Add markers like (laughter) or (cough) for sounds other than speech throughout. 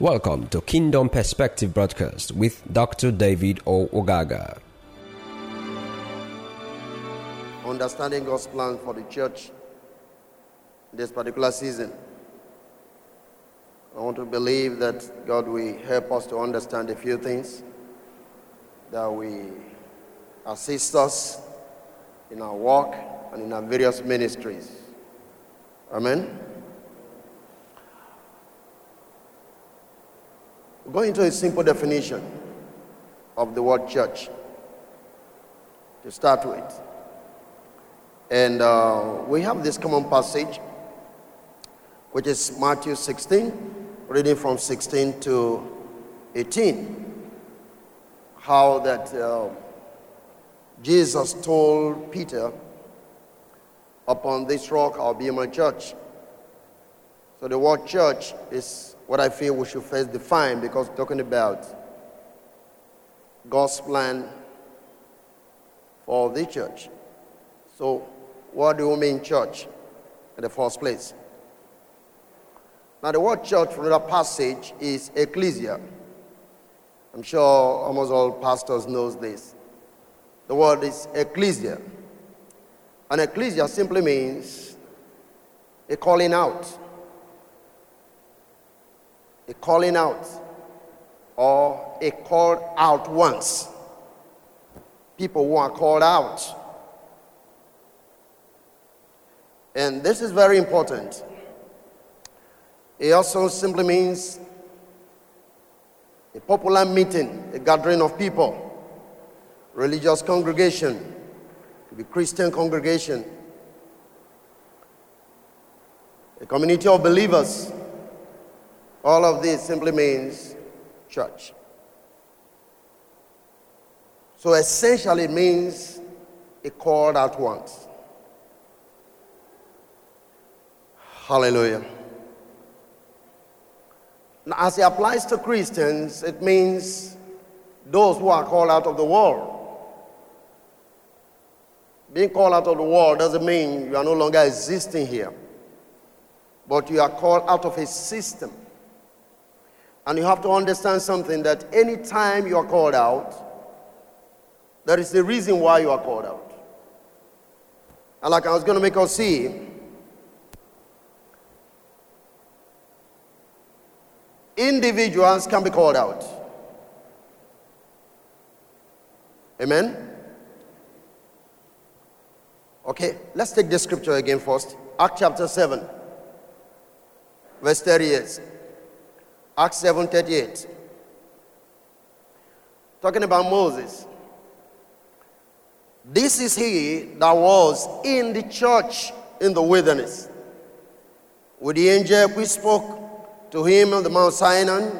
Welcome to Kingdom Perspective Broadcast with Dr. David O. Ogaga. Understanding God's plan for the church this particular season. I want to believe that God will help us to understand a few things, that will assist us in our work and in our various ministries. Amen. Go into a simple definition of the word church to start with. And uh, we have this common passage, which is Matthew 16, reading from 16 to 18. How that uh, Jesus told Peter, Upon this rock I'll be my church. So the word church is what I feel we should first define because talking about God's plan for the church. So, what do you mean church in the first place? Now, the word church from that passage is ecclesia. I'm sure almost all pastors knows this. The word is ecclesia. And ecclesia simply means a calling out a calling out or a called out once. People who are called out. And this is very important. It also simply means a popular meeting, a gathering of people, religious congregation, to be Christian congregation, a community of believers all of this simply means church. So essentially it means a called out once. Hallelujah. Now, as it applies to Christians, it means those who are called out of the world. Being called out of the world doesn't mean you are no longer existing here, but you are called out of a system and you have to understand something that anytime you are called out, there is a reason why you are called out. And like I was going to make us see, individuals can be called out. Amen? Okay, let's take the scripture again first. Act chapter 7, verse 38. Acts 7:38. Talking about Moses. This is he that was in the church in the wilderness. With the angel we spoke to him on the Mount Sinai,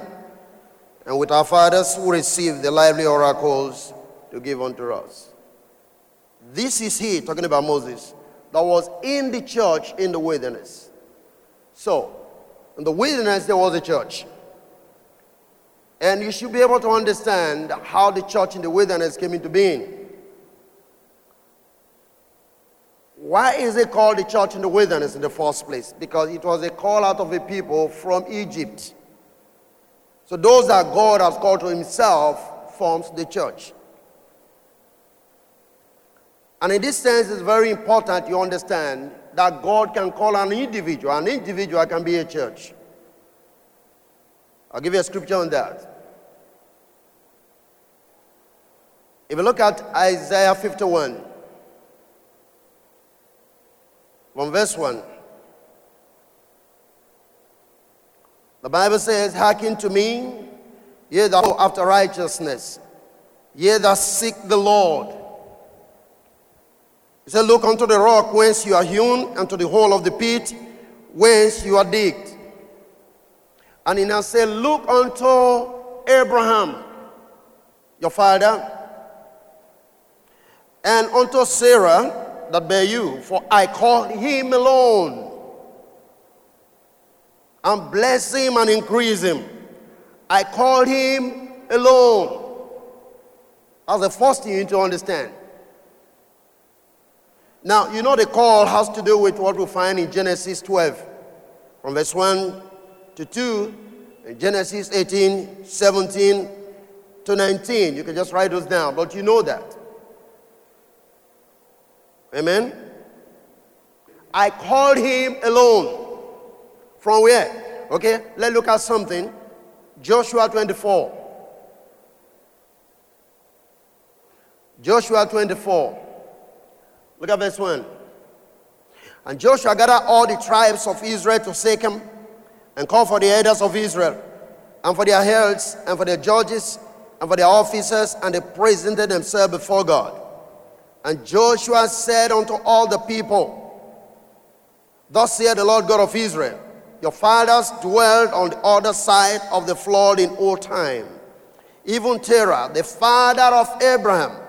and with our fathers who received the lively oracles to give unto us. This is he, talking about Moses, that was in the church in the wilderness. So, in the wilderness, there was a church. And you should be able to understand how the church in the wilderness came into being. Why is it called the church in the wilderness in the first place? Because it was a call out of a people from Egypt. So those that God has called to himself forms the church. And in this sense, it's very important you understand that God can call an individual. An individual can be a church. I'll give you a scripture on that. If you look at Isaiah 51, from verse 1, the Bible says, Hearken to me, ye that go after righteousness, ye that seek the Lord. He said, Look unto the rock whence you are hewn, and to the hole of the pit whence you are digged. And he now said, Look unto Abraham, your father, and unto Sarah that bear you, for I call him alone. And bless him and increase him. I call him alone. That's the first thing you need to understand. Now, you know the call has to do with what we find in Genesis 12, from verse 1 to 2, In Genesis 18, 17 to 19. You can just write those down, but you know that. Amen? I called him alone. From where? Okay, let's look at something. Joshua 24. Joshua 24. Look at verse 1. And Joshua gathered all the tribes of Israel to Shechem and called for the elders of Israel and for their heralds and for their judges and for their officers, and they presented themselves before God. And Joshua said unto all the people, Thus saith the Lord God of Israel, Your fathers dwelled on the other side of the flood in old time, even Terah, the father of Abraham,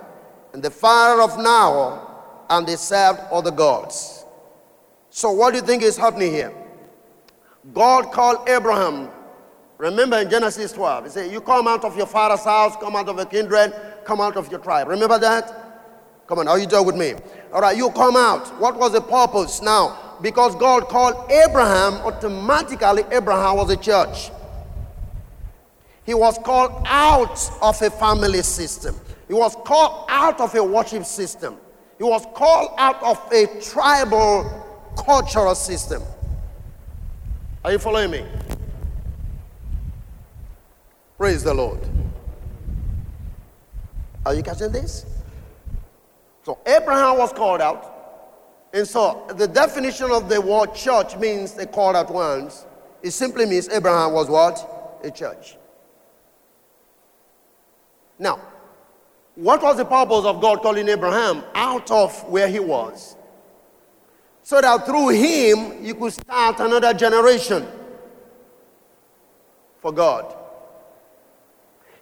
and the father of Nahor, and they served other gods. So, what do you think is happening here? God called Abraham. Remember in Genesis 12, he said, You come out of your father's house, come out of your kindred, come out of your tribe. Remember that? Come on, are you done with me? All right, you come out. What was the purpose? Now, because God called Abraham, automatically Abraham was a church. He was called out of a family system. He was called out of a worship system. He was called out of a tribal cultural system. Are you following me? Praise the Lord. Are you catching this? So Abraham was called out. And so the definition of the word church means they called out ones. It simply means Abraham was what? A church. Now, what was the purpose of God calling Abraham out of where he was? So that through him you could start another generation for God.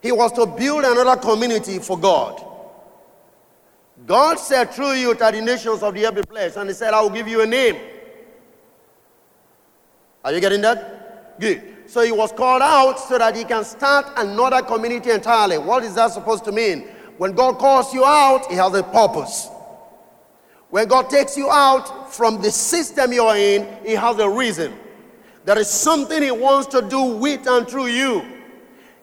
He was to build another community for God. God said through you to the nations of the earth be blessed, and He said, I will give you a name. Are you getting that? Good. So he was called out so that he can start another community entirely. What is that supposed to mean? When God calls you out, He has a purpose. When God takes you out from the system you're in, He has a reason. There is something He wants to do with and through you.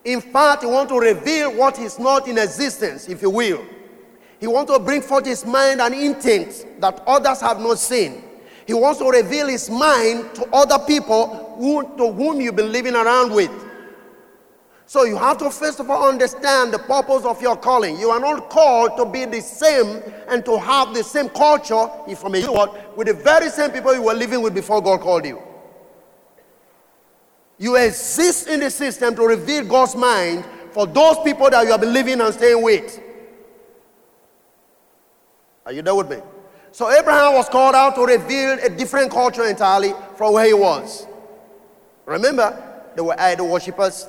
In fact, He wants to reveal what is not in existence, if you will. He wants to bring forth His mind and intent that others have not seen. He wants to reveal His mind to other people who, to whom you've been living around with. So you have to first of all understand the purpose of your calling. You are not called to be the same and to have the same culture, if I may use with the very same people you were living with before God called you. You exist in the system to reveal God's mind for those people that you been living and staying with. Are you there with me? So Abraham was called out to reveal a different culture entirely from where he was. Remember, they were idol worshippers,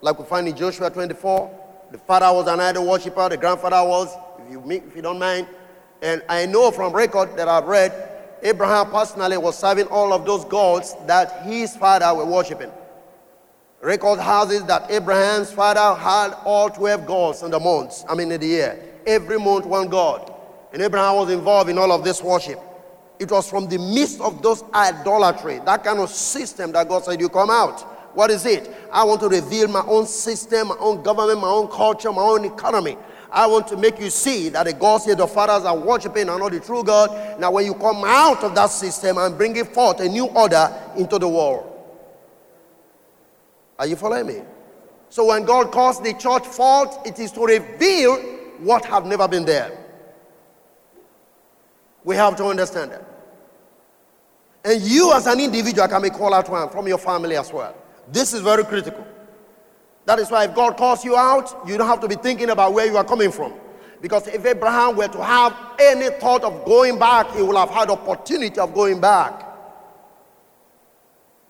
like we find in Joshua 24. The father was an idol worshiper, the grandfather was, if you, if you don't mind. And I know from record that I've read, Abraham personally was serving all of those gods that his father were worshiping. Record houses that Abraham's father had all 12 gods in the months, I mean in the year. Every month, one god. And Abraham was involved in all of this worship. It was from the midst of those idolatry, that kind of system that God said, You come out. What is it? I want to reveal my own system, my own government, my own culture, my own economy. I want to make you see that the gods here, the fathers are worshiping are not the true God. Now, when you come out of that system and bring it forth a new order into the world. Are you following me? So when God calls the church forth, it is to reveal what have never been there. We have to understand that. And you as an individual can be called out one from your family as well. This is very critical. That is why if God calls you out, you don't have to be thinking about where you are coming from. Because if Abraham were to have any thought of going back, he would have had opportunity of going back.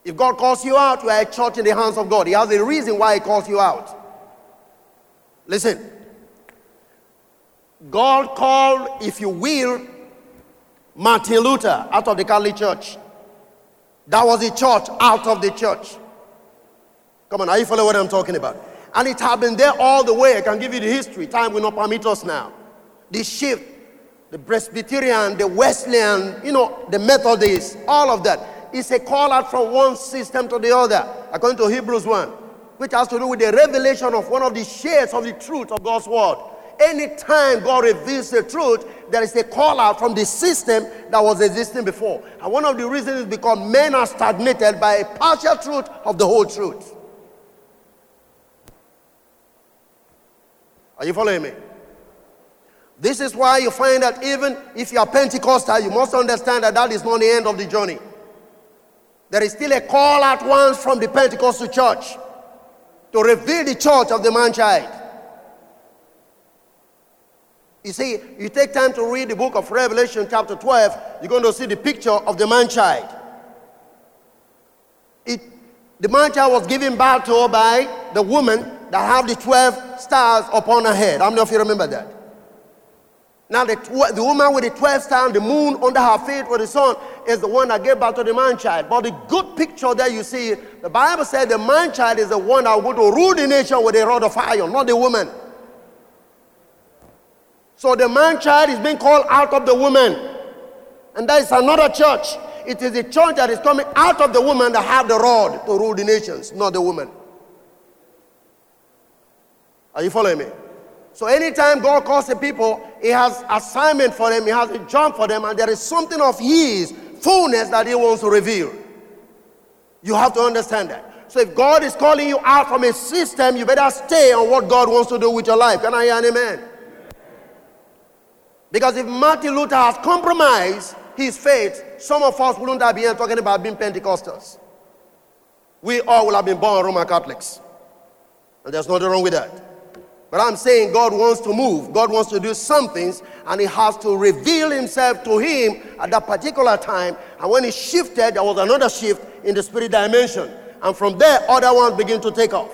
If God calls you out, you are a church in the hands of God. He has a reason why he calls you out. Listen. God called, if you will, Martin Luther out of the Catholic Church. That was the church out of the church. Come on, are you following what I'm talking about? And it has been there all the way. I can give you the history. Time will not permit us now. The shift, the Presbyterian, the Wesleyan, you know, the Methodist, all of that. It's a call out from one system to the other, according to Hebrews 1. which has to do with the revelation of one of the shades of the truth of God's word. Anytime God reveals the truth, there is a call out from the system that was existing before. And one of the reasons is because men are stagnated by a partial truth of the whole truth. Are you following me? This is why you find that even if you are Pentecostal, you must understand that that is not the end of the journey. There is still a call at once from the Pentecostal church to reveal the church of the man child. You see, you take time to read the book of Revelation, chapter 12, you're going to see the picture of the man child. It, the man child was given birth to by the woman that have the 12 stars upon her head. How many of you remember that? Now, the, the woman with the 12 stars, the moon under her feet with the sun, is the one that gave birth to the man child. But the good picture there you see, the Bible said the man child is the one that will rule the nation with a rod of iron, not the woman. So the man child is being called out of the woman. And that is another church. It is the church that is coming out of the woman that have the rod to rule the nations, not the woman. Are you following me? So anytime God calls the people, He has assignment for them, He has a job for them, and there is something of His fullness that He wants to reveal. You have to understand that. So if God is calling you out from a system, you better stay on what God wants to do with your life. Can I hear an amen? Because if Martin Luther has compromised his faith, some of us wouldn't have been talking about being Pentecostals. We all will have been born Roman Catholics. And there's nothing wrong with that. But I'm saying God wants to move. God wants to do some things, and He has to reveal Himself to him at that particular time. And when He shifted, there was another shift in the spirit dimension. And from there, other ones begin to take off.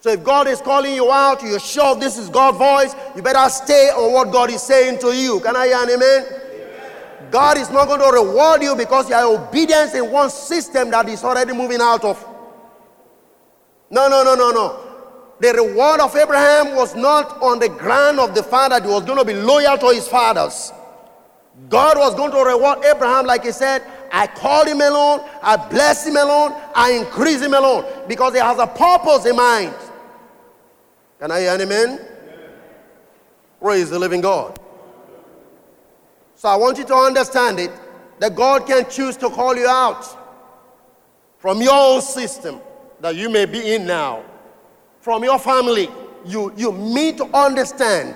So if God is calling you out, you're sure this is God's voice, you better stay on what God is saying to you. Can I hear an amen? amen? God is not going to reward you because you are obedience in one system that is already moving out of. No, no, no, no, no the reward of Abraham was not on the ground of the father, he was going to be loyal to his fathers. God was going to reward Abraham, like he said, I called him alone, I bless him alone, I increase him alone, because he has a purpose in mind. Can I hear an amen? amen? Praise the living God. So I want you to understand it that God can choose to call you out from your own system that you may be in now from your family, you, you need to understand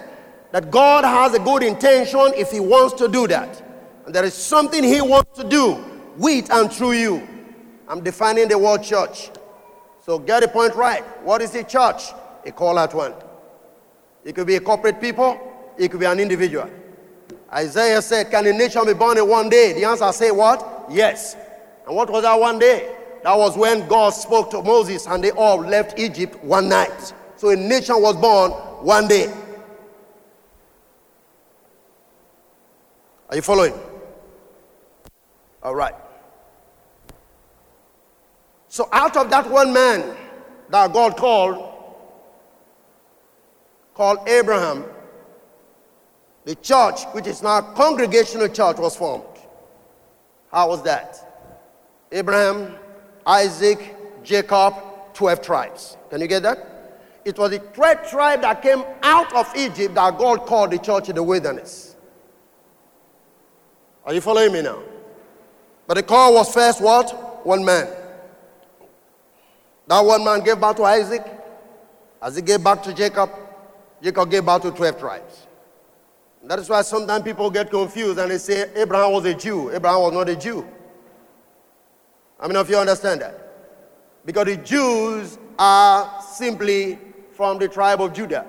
that God has a good intention if He wants to do that. And there is something He wants to do with and through you. I'm defining the word church. So get the point right. What is a church? A call out one. It could be a corporate people, it could be an individual. Isaiah said, Can a nation be born in one day? The answer say what? Yes. And what was that one day? That was when God spoke to Moses and they all left Egypt one night. So a nation was born one day. Are you following? All right. So out of that one man that God called, called Abraham, the church, which is now congregational church, was formed. How was that? Abraham Isaac, Jacob, 12 tribes. Can you get that? It was the 12 tribe that came out of Egypt that God called the church in the wilderness. Are you following me now? But the call was first what? One man. That one man gave birth to Isaac. As he gave birth to Jacob, Jacob gave birth to 12 tribes. that is why sometimes people get confused and they say Abraham was a Jew. Abraham was not a Jew. I mean, if you understand that. Because the Jews are simply from the tribe of Judah.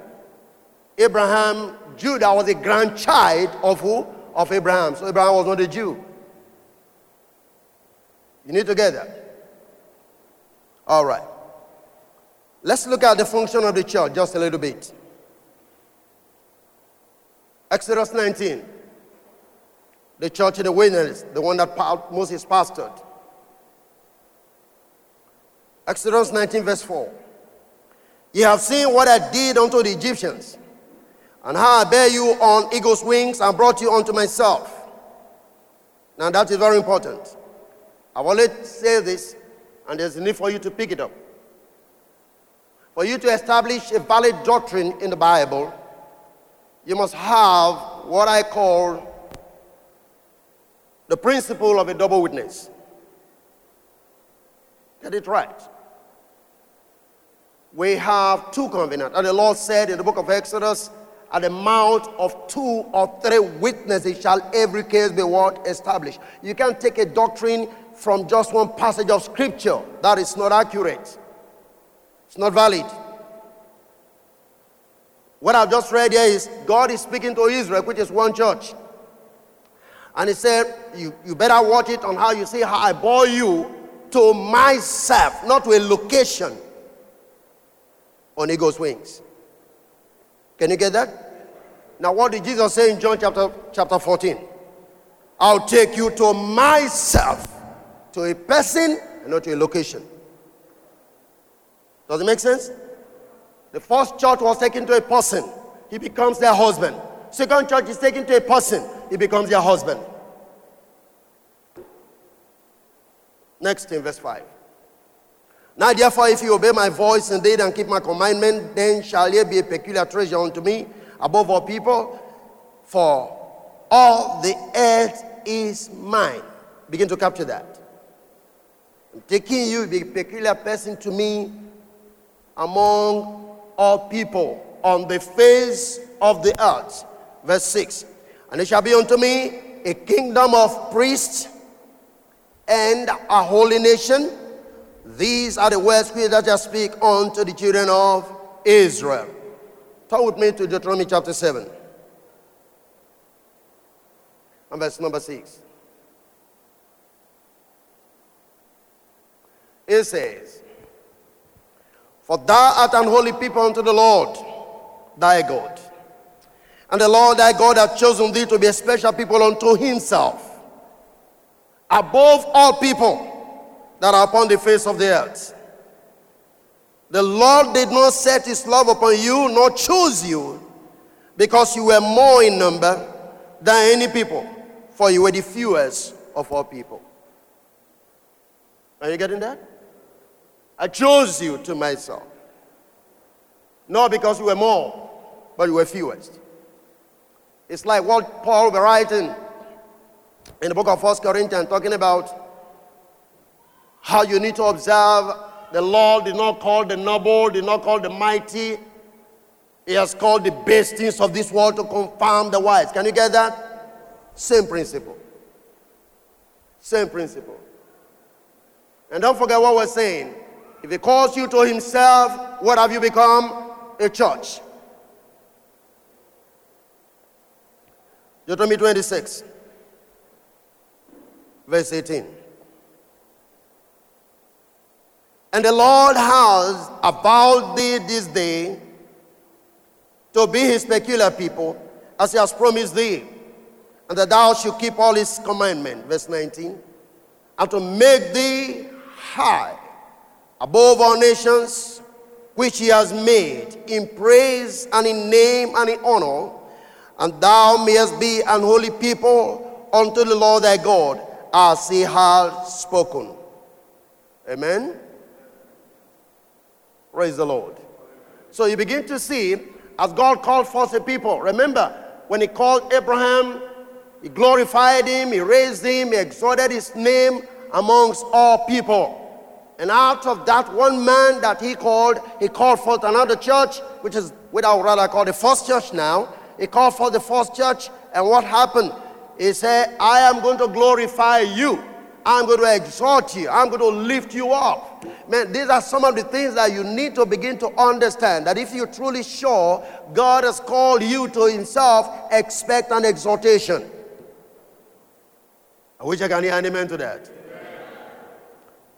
Abraham, Judah was a grandchild of who? Of Abraham. So Abraham was not a Jew. You need to get that. All right. Let's look at the function of the church just a little bit. Exodus 19. The church in the wilderness, the one that Moses pastored. Exodus 19, verse 4. Ye have seen what I did unto the Egyptians, and how I bear you on eagle's wings and brought you unto myself. Now that is very important. I will let say this, and there's a need for you to pick it up. For you to establish a valid doctrine in the Bible, you must have what I call the principle of a double witness. Get it right. We have two covenants. And the Lord said in the book of Exodus, at the mouth of two or three witnesses shall every case be what established. You can't take a doctrine from just one passage of scripture. That is not accurate. It's not valid. What I've just read here is God is speaking to Israel, which is one church. And he said, you, you better watch it on how you see how I bore you to myself, not to a location on eagle's wings. Can you get that? Now, what did Jesus say in John chapter, chapter 14? I'll take you to myself, to a person and not to a location. Does it make sense? The first church was taken to a person, he becomes their husband. Second church is taken to a person, he becomes their husband. Next in verse 5. Now, therefore, if you obey my voice indeed and keep my commandment, then shall ye be a peculiar treasure unto me above all people, for all the earth is mine. Begin to capture that. I'm taking you, be a peculiar person to me among all people on the face of the earth. Verse 6 And it shall be unto me a kingdom of priests and a holy nation. These are the words that I speak unto the children of Israel. Turn with me to Deuteronomy chapter 7 and verse number 6. It says, For thou art an holy people unto the Lord thy God. And the Lord thy God hath chosen thee to be a special people unto himself, above all people that are upon the face of the earth. The Lord did not set his love upon you, nor choose you, because you were more in number than any people, for you were the fewest of all people. Are you getting that? I chose you to myself. Not because you were more, but you were fewest. It's like what Paul was writing in the book of First Corinthians, talking about how you need to observe the Lord did not call the noble, did not call the mighty. He has called the base things of this world to confirm the wise. Can you get that? Same principle. Same principle. And don't forget what we're saying. If he calls you to himself, what have you become? A church. Deuteronomy 26, verse 18. And the Lord has avowed thee this day to be his peculiar people, as he has promised thee, and that thou shalt keep all his commandments. Verse 19. And to make thee high above all nations which he has made in praise and in name and in honor, and thou mayest be an holy people unto the Lord thy God, as he has spoken. Amen. Praise the Lord. So you begin to see, as God called forth a people, remember, when He called Abraham, He glorified him, He raised him, He exalted His name amongst all people. And out of that one man that He called, He called forth another church, which is what I would rather call the first church now. He called for the first church, and what happened? He said, I am going to glorify you. I'm going to exhort you. I'm going to lift you up. Man, these are some of the things that you need to begin to understand. That if you're truly sure God has called you to Himself, expect an exhortation. I wish I can hear an amen to that.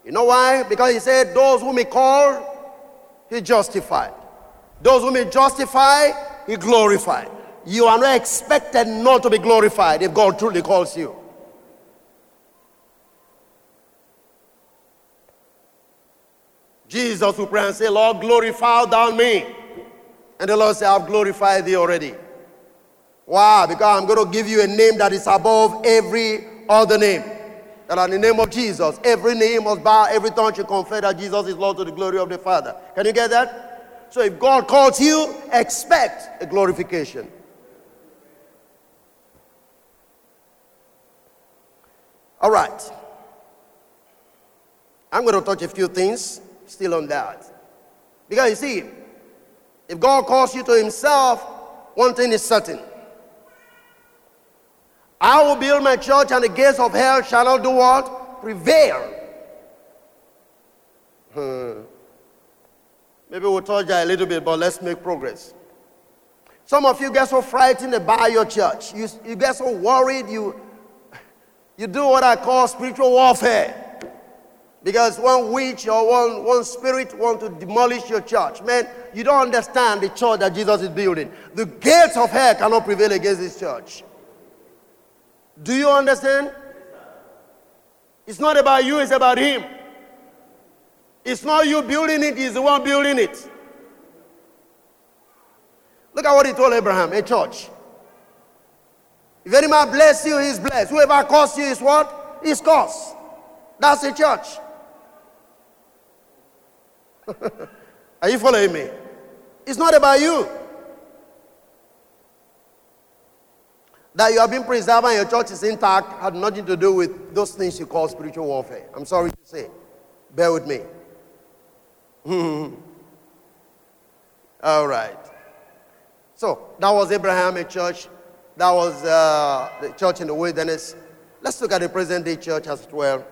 You know why? Because He said, Those whom He called, He justified. Those whom He justified, He glorified. You are not expected not to be glorified if God truly calls you. Jesus will pray and say, Lord, glorify thou me. And the Lord said, I've glorified thee already. Why? Because I'm going to give you a name that is above every other name. That in the name of Jesus, every name must bow, every tongue should confess that Jesus is Lord to the glory of the Father. Can you get that? So if God calls you, expect a glorification. All right. I'm going to touch a few things still on that. Because you see, if God calls you to Himself, one thing is certain. I will build my church, and the gates of hell shall not do what? Prevail. Hmm. Maybe we'll touch that a little bit, but let's make progress. Some of you get so frightened about your church. You, you get so worried, you, (laughs) you do what I call spiritual warfare. Because one witch or one, one spirit want to demolish your church. Man, you don't understand the church that Jesus is building. The gates of hell cannot prevail against this church. Do you understand? It's not about you, it's about him. It's not you building it, he's the one building it. Look at what he told Abraham, a church. If any man bless you, he's blessed. Whoever curses you is what? He's cursed. That's a church. Are you following me? It's not about you. That you have been preserved and your church is intact had nothing to do with those things you call spiritual warfare. I'm sorry to say. Bear with me. (laughs) All right. So that was Abraham, a church. That was uh, the church in the wilderness. Let's look at the present day church as well.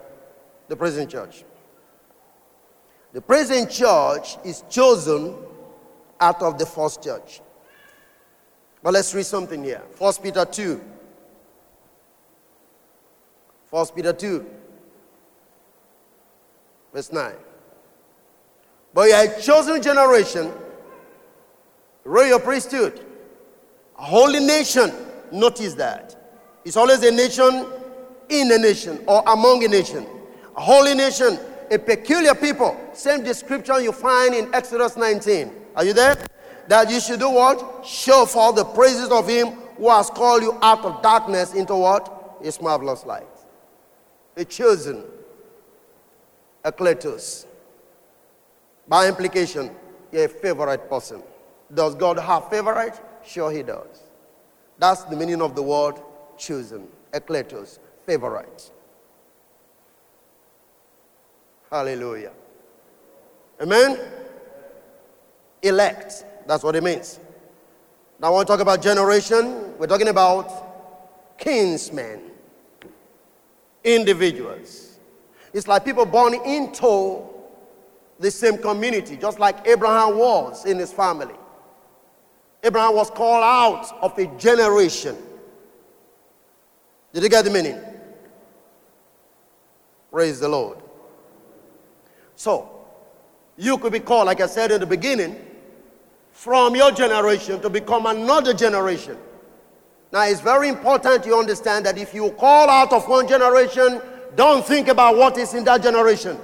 The present church. The present church is chosen out of the first church. But let's read something here. 1 Peter 2. 1 Peter 2, verse 9. But you are a chosen generation, royal priesthood, a holy nation. Notice that. It's always a nation in a nation or among a nation. A holy nation a peculiar people. Same description you find in Exodus 19. Are you there? That you should do what? Show forth the praises of him who has called you out of darkness into what? His marvelous light. A chosen, a kletos. By implication, you're a favorite person. Does God have favorite? Sure, he does. That's the meaning of the word chosen, ekletos, favorite. Hallelujah. Amen? Elect. That's what it means. Now, want to talk about generation. We're talking about kinsmen, individuals. It's like people born into the same community, just like Abraham was in his family. Abraham was called out of a generation. Did you get the meaning? Praise the Lord. So, you could be called, like I said in the beginning, from your generation to become another generation. Now, it's very important you understand that if you call out of one generation, don't think about what is in that generation.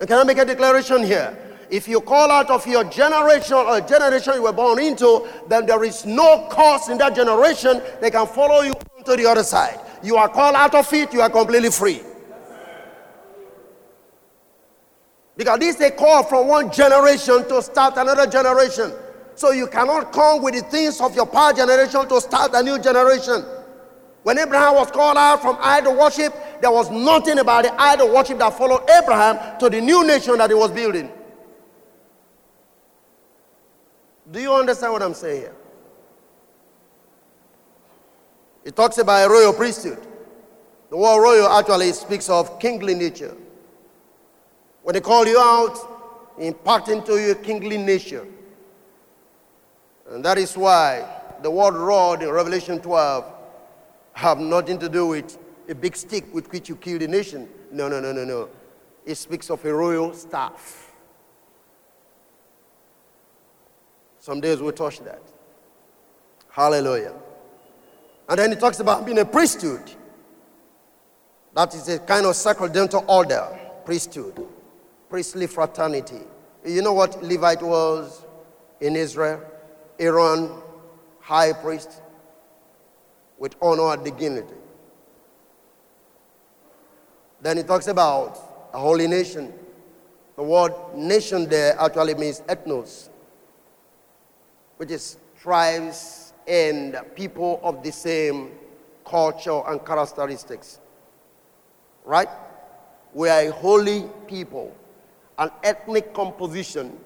And can I make a declaration here? If you call out of your generation or generation you were born into, then there is no cause in that generation that can follow you to the other side. You are called out of it, you are completely free. Because this is a call from one generation to start another generation. So you cannot come with the things of your past generation to start a new generation. When Abraham was called out from idol worship, there was nothing about the idol worship that followed Abraham to the new nation that he was building. Do you understand what I'm saying here? It talks about a royal priesthood. The word royal actually speaks of kingly nature. When they call you out, impact into you a kingly nature. And that is why the word rod in Revelation 12 have nothing to do with a big stick with which you kill the nation. No, no, no, no, no. It speaks of a royal staff. Some days we'll touch that. Hallelujah. And then he talks about being a priesthood. That is a kind of sacerdotal order, priesthood priestly fraternity. You know what Levite was in Israel? Aaron, high priest, with honor and dignity. Then he talks about a holy nation. The word nation there actually means ethnos. which is tribes and people of the same culture and characteristics. Right? We are a holy people, an ethnic composition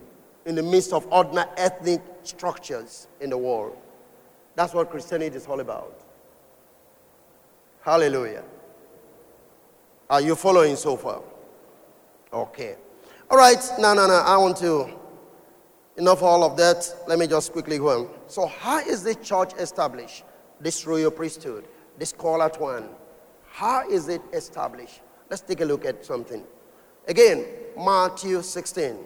in the midst of ordinary ethnic structures in the world. That's what Christianity is all about. Hallelujah. Are you following so far? Okay. All right. No, no, no. I want to. Enough of all of that. Let me just quickly go on. So, how is the church established? This royal priesthood, this scarlet one. How is it established? Let's take a look at something. Again, Matthew 16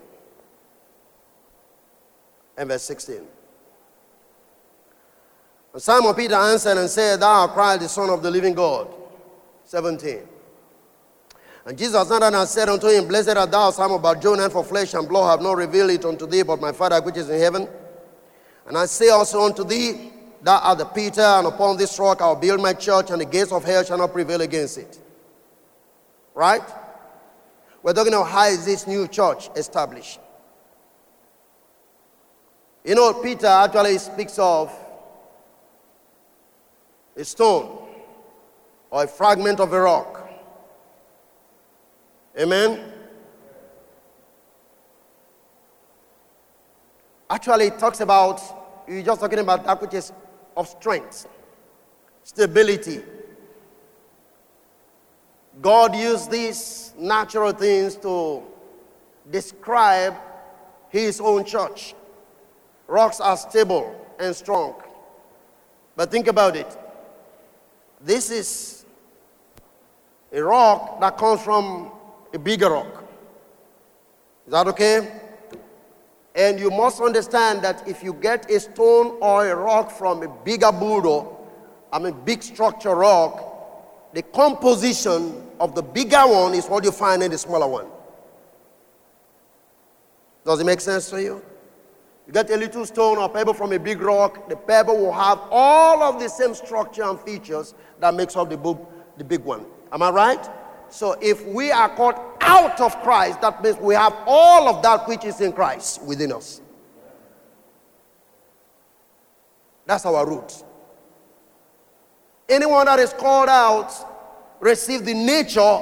and verse 16. And Simon Peter answered and said, Thou art Christ, the Son of the living God. 17. And Jesus answered and said unto him, Blessed art thou, Simon Barjona, for flesh and blood have not revealed it unto thee, but my Father which is in heaven. And I say also unto thee, Thou art the Peter, and upon this rock I will build my church, and the gates of hell shall not prevail against it. Right? We're talking about how is this new church established. You know, Peter actually speaks of a stone or a fragment of a rock. Amen? Actually, it talks about, you're just talking about that which is of strength, stability. God used these natural things to describe his own church. Rocks are stable and strong. But think about it. This is a rock that comes from a bigger rock. Is that okay? And you must understand that if you get a stone or a rock from a bigger boulder, I mean, big structure rock, the composition of the bigger one is what you find in the smaller one. Does it make sense to you? You get a little stone or pebble from a big rock, the pebble will have all of the same structure and features that makes up the, the big one. Am I right? So if we are caught out of Christ, that means we have all of that which is in Christ within us. That's our root. Anyone that is called out receive the nature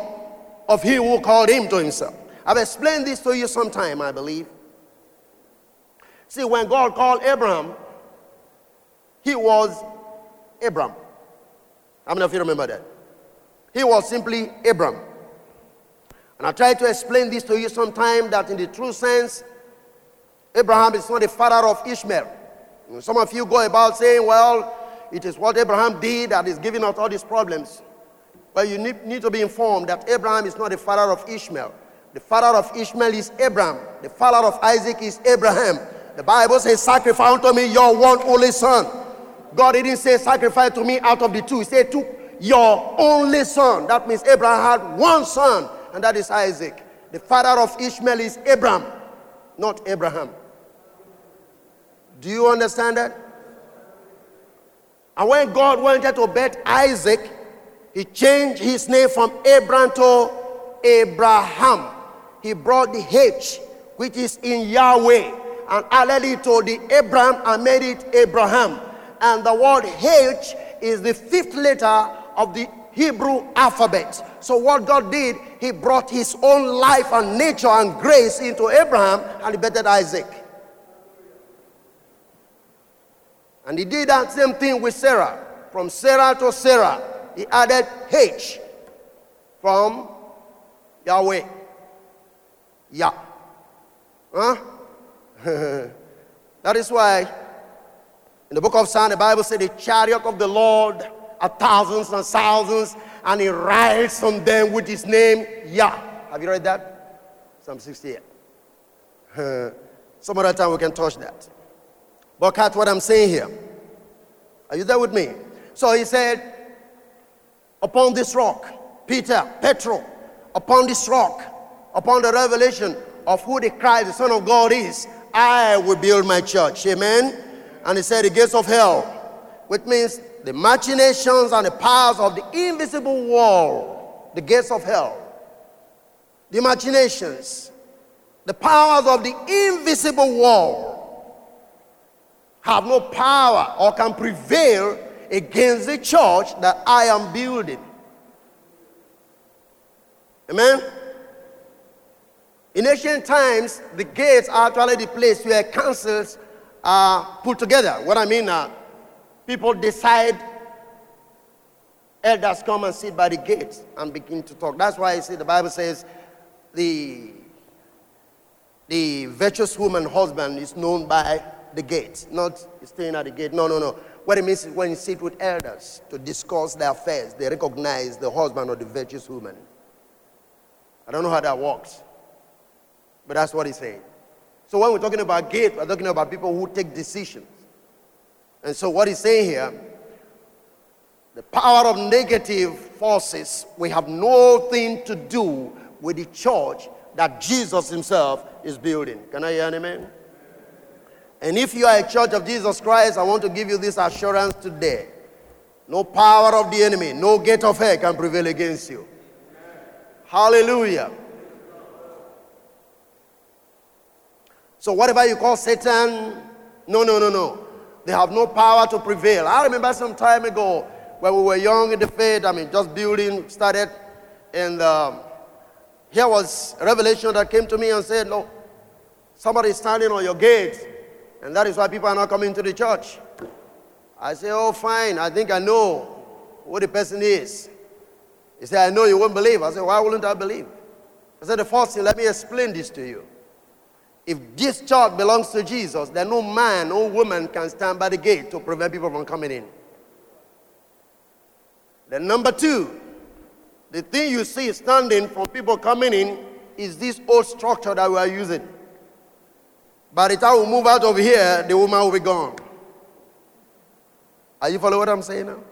of he who called him to himself. I've explained this to you sometime, I believe. See, when God called Abraham, he was Abram. How many of you remember that? He was simply Abram. And I tried to explain this to you sometime that in the true sense, Abraham is not the father of Ishmael. Some of you go about saying, well, it is what Abraham did that is giving us all these problems. But you need, need to be informed that Abraham is not the father of Ishmael. The father of Ishmael is Abram. The father of Isaac is Abraham. The Bible says, Sacrifice unto me your one only son. God didn't say, Sacrifice to me out of the two. He said, To your only son. That means Abraham had one son, and that is Isaac. The father of Ishmael is Abram, not Abraham. Do you understand that? And when God wanted to bet Isaac, he changed his name from Abram to Abraham. He brought the H, which is in Yahweh, and added it to the Abram and made it Abraham. And the word H is the fifth letter of the Hebrew alphabet. So, what God did, He brought His own life and nature and grace into Abraham and He betted Isaac. And He did that same thing with Sarai. From Sarah to Sarah, he added H from Yahweh. Yah. Huh? (laughs) that is why in the book of Psalm, the Bible said the chariot of the Lord are thousands and thousands, and he rides on them with his name, Yah. Have you read that? Psalm 68. (laughs) Some other time we can touch that. But catch what I'm saying here. Are you there with me? So he said, upon this rock, Peter, Petro, upon this rock, upon the revelation of who the Christ, the Son of God is, I will build my church. Amen. And he said, the gates of hell, which means the machinations and the powers of the invisible world, the gates of hell, the machinations, the powers of the invisible world have no power or can prevail against the church that I am building. Amen? In ancient times, the gates are actually the place where councils are put together. What I mean, uh, people decide, elders come and sit by the gates and begin to talk. That's why I see the Bible says the, the virtuous woman husband is known by the gate, not staying at the gate. No, no, no. What it means is when you sit with elders to discuss their affairs, they recognize the husband or the virtuous woman. I don't know how that works. But that's what he's saying. So when we're talking about gate, we're talking about people who take decisions. And so what he's saying here, the power of negative forces, we have nothing to do with the church that Jesus himself is building. Can I hear an amen? And if you are a church of Jesus Christ, I want to give you this assurance today. No power of the enemy, no gate of hell can prevail against you. Hallelujah. So, whatever you call Satan, no, no, no, no. They have no power to prevail. I remember some time ago when we were young in the faith, I mean, just building started, and um, here was a revelation that came to me and said, No, somebody is standing on your gate, and that is why people are not coming to the church. I say, Oh, fine, I think I know who the person is. He said, I know you won't believe. I said, Why wouldn't I believe? I said, The first thing, let me explain this to you. If this church belongs to Jesus, then no man, no woman can stand by the gate to prevent people from coming in. Then, number two, the thing you see standing from people coming in is this old structure that we are using. By the time we move out of here, the woman will be gone. Are you following what I'm saying now?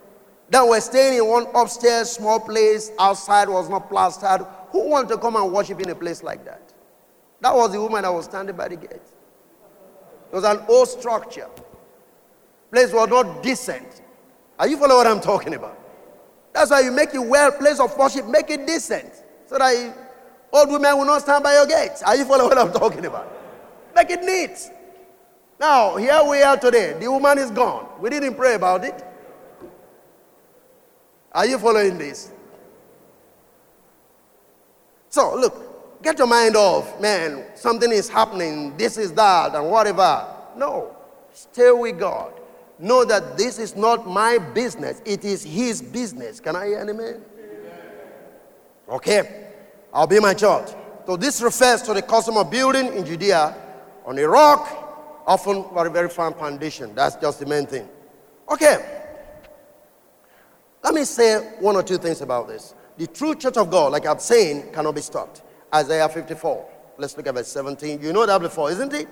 Then we're staying in one upstairs small place, outside was not plastered. Who wants to come and worship in a place like that? That was the woman that was standing by the gate. It was an old structure. Place was not decent. Are you following what I'm talking about? That's why you make it well, place of worship, make it decent. So that old women will not stand by your gate. Are you following what I'm talking about? Make it neat. Now, here we are today. The woman is gone. We didn't pray about it. Are you following this? So, look, get your mind off, man, something is happening, this is that, and whatever. No, stay with God. Know that this is not my business, it is His business. Can I hear an amen? Okay, I'll be my church. So, this refers to the custom of building in Judea on a rock, often very, very firm foundation. That's just the main thing. Okay, let me say one or two things about this. The true church of God, like I've saying, cannot be stopped. Isaiah 54. Let's look at verse 17. You know that before, isn't it?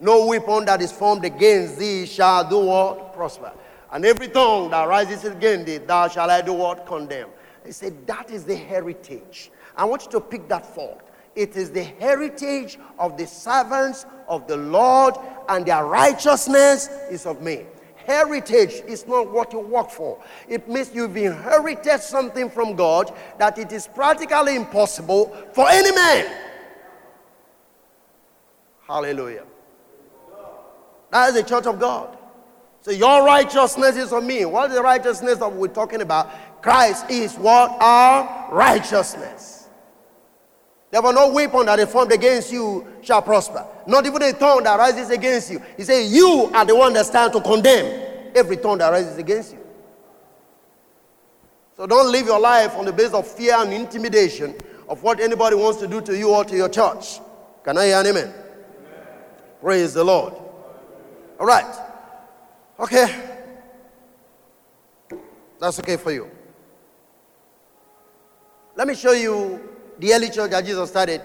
No weapon that is formed against thee shall do what? Prosper. And every tongue that rises against thee, thou shalt I do what? Condemn. He said, that is the heritage. I want you to pick that forth. It is the heritage of the servants of the Lord, and their righteousness is of me. Heritage is not what you work for. It means you've inherited something from God that it is practically impossible for any man. Hallelujah. That is the church of God. So your righteousness is of me. What is the righteousness that we're talking about? Christ is what? Our righteousness. Therefore, no weapon that is formed against you shall prosper. Not even a tongue that rises against you. He says, You are the one that stand to condemn every tongue that rises against you. So don't live your life on the basis of fear and intimidation of what anybody wants to do to you or to your church. Can I hear an amen? amen. Praise the Lord. All right. Okay. That's okay for you. Let me show you the early church that Jesus started,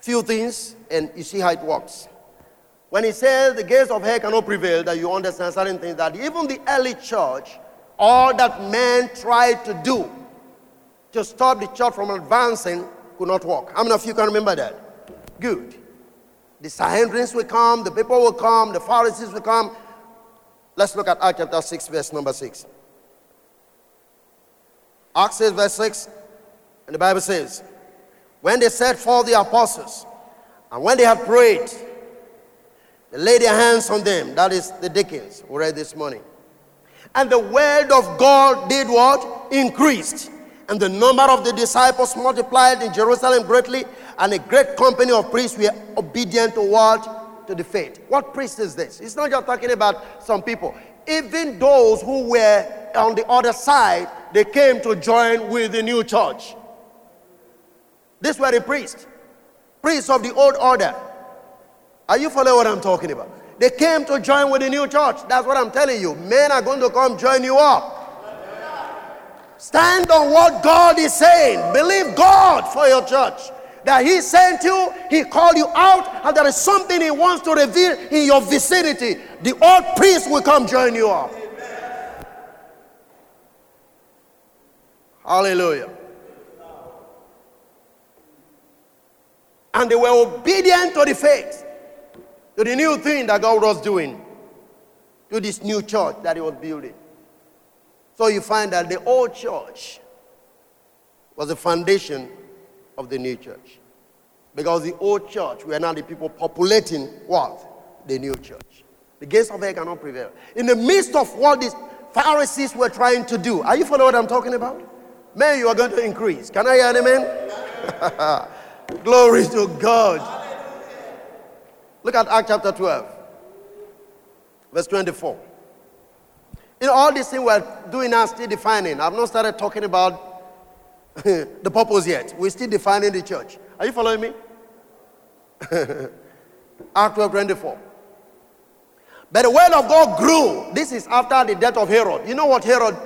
few things, and you see how it works. When he says the gates of hell cannot prevail, that you understand certain things that even the early church, all that men tried to do to stop the church from advancing could not work. How many of you can remember that? Good. The Sanhedrins will come, the people will come, the Pharisees will come. Let's look at Acts chapter 6, verse number 6. Acts 6, verse 6, and the Bible says, when they set forth the apostles, and when they had prayed, They laid their hands on them. That is the deacons we read this morning. And the word of God did what? Increased. And the number of the disciples multiplied in Jerusalem greatly, and a great company of priests were obedient to what? To the faith. What priest is this? It's not just talking about some people. Even those who were on the other side, they came to join with the new church. These were the priests, priests of the old order. Are you following what I'm talking about? They came to join with the new church. That's what I'm telling you. Men are going to come join you up. Stand on what God is saying. Believe God for your church. That He sent you, He called you out, and there is something He wants to reveal in your vicinity. The old priest will come join you up. Hallelujah. And they were obedient to the faith, to the new thing that God was doing, to this new church that He was building. So you find that the old church was the foundation of the new church. Because the old church were now the people populating what? The new church. The gates of hell cannot prevail. In the midst of what these Pharisees were trying to do, are you following what I'm talking about? Man, you are going to increase. Can I hear an amen? (laughs) Glory to God. Look at Acts chapter 12, verse 24. You know, all these things we're doing now, still defining. I've not started talking about (laughs) the purpose yet. We're still defining the church. Are you following me? (laughs) Act 12 24. But the word of God grew. This is after the death of Herod. You know what Herod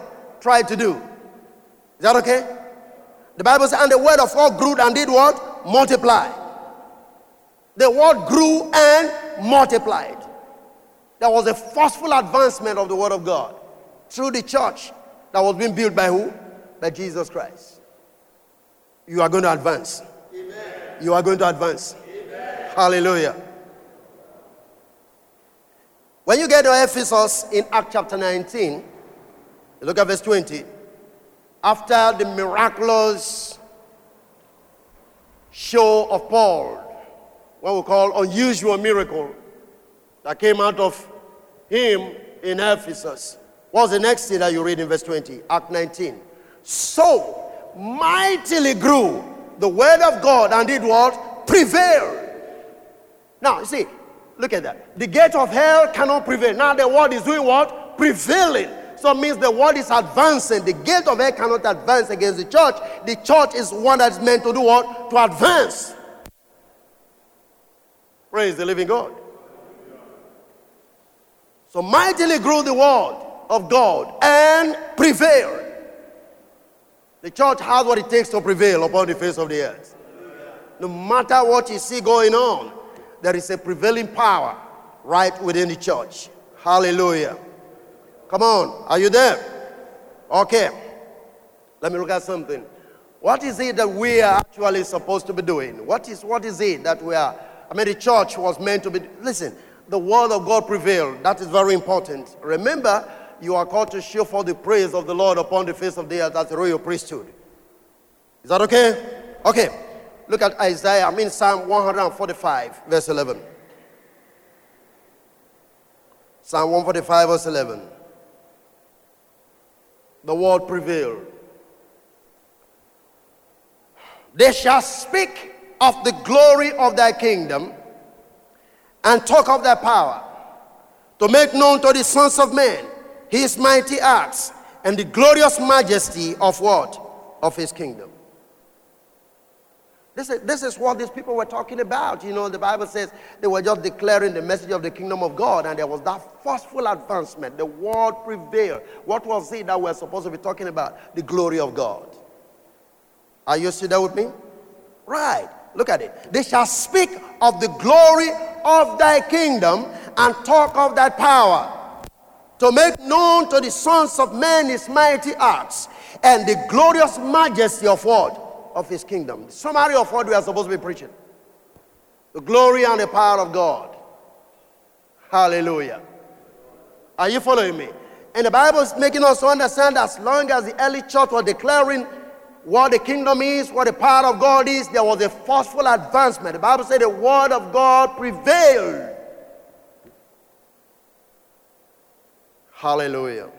tried to do? Is that okay? The Bible says, and the word of God grew and did what? Multiply. The word grew and multiplied. There was a forceful advancement of the word of God through the church that was being built by who? By Jesus Christ. You are going to advance. Amen. You are going to advance. Amen. Hallelujah. When you get to Ephesus in Act chapter 19, look at verse 20. After the miraculous show of Paul, what we call unusual miracle that came out of him in Ephesus. What's the next thing that you read in verse 20? Act 19. So mightily grew the word of God and did what? Prevailed. Now, you see, look at that. The gate of hell cannot prevail. Now the word is doing what? Prevailing. So it means the world is advancing. The gate of hell cannot advance against the church. The church is one that's meant to do what? To advance. Praise the living God. So mightily grew the word of God and prevail. The church has what it takes to prevail upon the face of the earth. No matter what you see going on, there is a prevailing power right within the church. Hallelujah. Come on, are you there? Okay. Let me look at something. What is it that we are actually supposed to be doing? What is what is it that we are? I mean, the church was meant to be. Listen, the word of God prevailed. That is very important. Remember, you are called to show for the praise of the Lord upon the face of the earth as a royal priesthood. Is that okay? Okay. Look at Isaiah, I mean Psalm 145, verse 11. Psalm 145, verse 11. The word prevailed. They shall speak of the glory of thy kingdom and talk of thy power, to make known to the sons of men his mighty acts and the glorious majesty of what? Of his kingdom. This is, this is what these people were talking about. You know, the Bible says they were just declaring the message of the kingdom of God, and there was that forceful advancement. The word prevailed. What was it that we're supposed to be talking about? The glory of God. Are you still there with me? Right. Look at it. They shall speak of the glory of thy kingdom and talk of thy power to make known to the sons of men his mighty acts and the glorious majesty of what? Of his kingdom. Summary of what we are supposed to be preaching. The glory and the power of God. Hallelujah. Are you following me? And the Bible is making us understand as long as the early church was declaring what the kingdom is, what the power of God is, there was a forceful advancement. The Bible said the word of God prevailed. Hallelujah.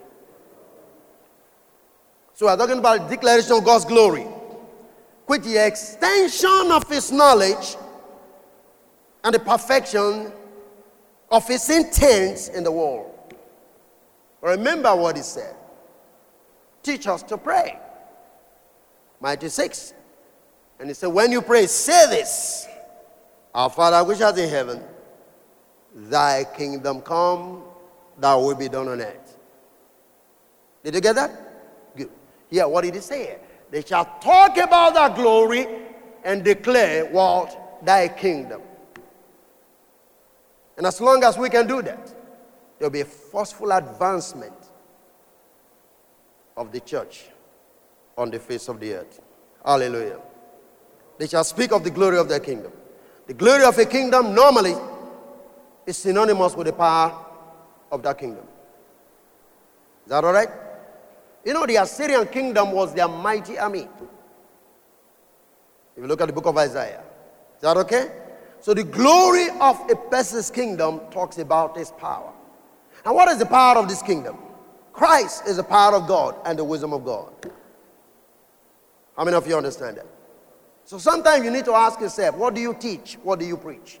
So we're talking about declaration of God's glory, with the extension of his knowledge and the perfection of his intent in the world. Remember what he said. Teach us to pray. Matthew 6. And he said, When you pray, say this Our Father which art in heaven, thy kingdom come, thy will be done on earth. Did you get that? Good. Yeah, what did he say? They shall talk about thy glory and declare what? Thy kingdom. And as long as we can do that, there will be a forceful advancement of the church on the face of the earth. Hallelujah. They shall speak of the glory of their kingdom. The glory of a kingdom normally is synonymous with the power of that kingdom. Is that all right? You know, the Assyrian kingdom was their mighty army. If you look at the book of Isaiah, is that okay? So the glory of a person's kingdom talks about his power. And what is the power of this kingdom? Christ is the power of God and the wisdom of God. How many of you understand that? So sometimes you need to ask yourself, what do you teach? What do you preach?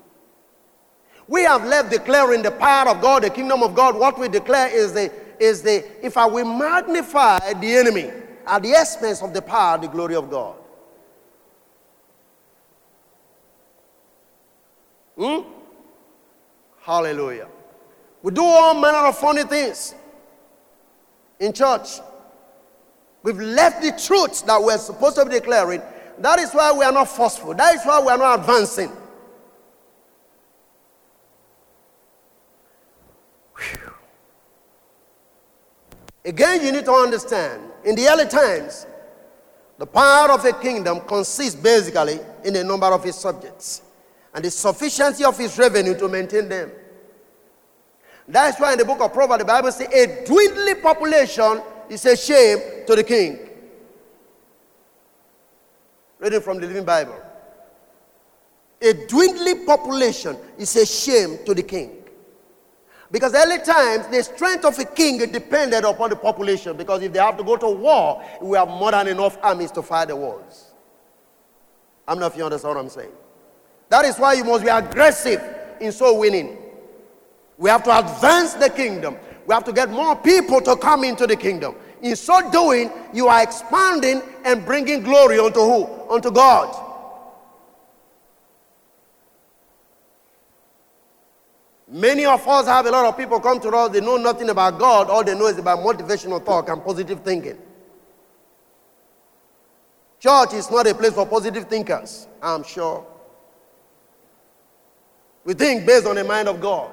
We have left declaring the power of God, the kingdom of God. What we declare is the, is the if I will magnify the enemy at the expense of the power, the glory of God. Hmm? Hallelujah. We do all manner of funny things in church. We've left the truth that we're supposed to be declaring. That is why we are not forceful. That is why we are not advancing. Again, you need to understand in the early times, the power of a kingdom consists basically in the number of its subjects and the sufficiency of its revenue to maintain them. That's why in the book of Proverbs, the Bible says a dwindling population is a shame to the king. Reading from the Living Bible. A dwindling population is a shame to the king. Because early times, the strength of a king depended upon the population. Because if they have to go to war, we have more than enough armies to fight the wars. I'm not if you understand what I'm saying. That is why you must be aggressive in soul winning. We have to advance the kingdom. We have to get more people to come into the kingdom. In so doing, you are expanding and bringing glory unto who? Unto God. Many of us have a lot of people come to us, they know nothing about God. All they know is about motivational talk and positive thinking. Church is not a place for positive thinkers, I'm sure. We think based on the mind of God.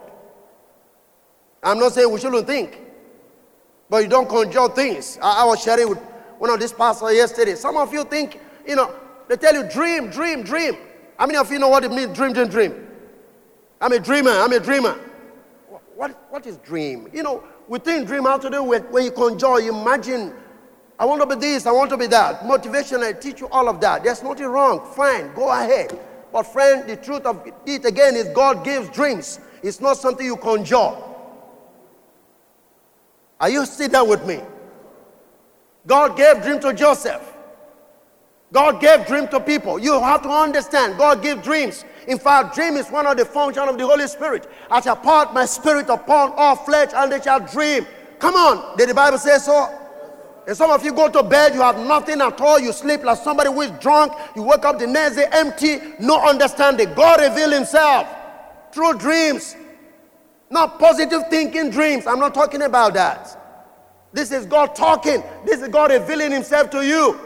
I'm not saying we shouldn't think, but you don't conjure things. I, I was sharing with one of these pastors yesterday. Some of you think, you know, they tell you dream, dream, dream. How many of you know what it means, dream, dream, dream? I'm a dreamer, I'm a dreamer. What, what is dream? You know, we think dream how to do with when you conjure, you imagine, I want to be this, I want to be that. Motivation, I teach you all of that. There's nothing wrong. Fine, go ahead. But friend, the truth of it again is God gives dreams. It's not something you conjure. Are you sitting there with me? God gave dream to Joseph. God gave dream to people. You have to understand, God gave dreams. In fact, dream is one of the functions of the Holy Spirit. I shall pour my spirit upon all flesh, and they shall dream. Come on, did the Bible say so? And some of you go to bed, you have nothing at all, you sleep like somebody who is drunk, you wake up the next day empty, no understanding. God revealed Himself through dreams. Not positive thinking dreams. I'm not talking about that. This is God talking. This is God revealing Himself to you.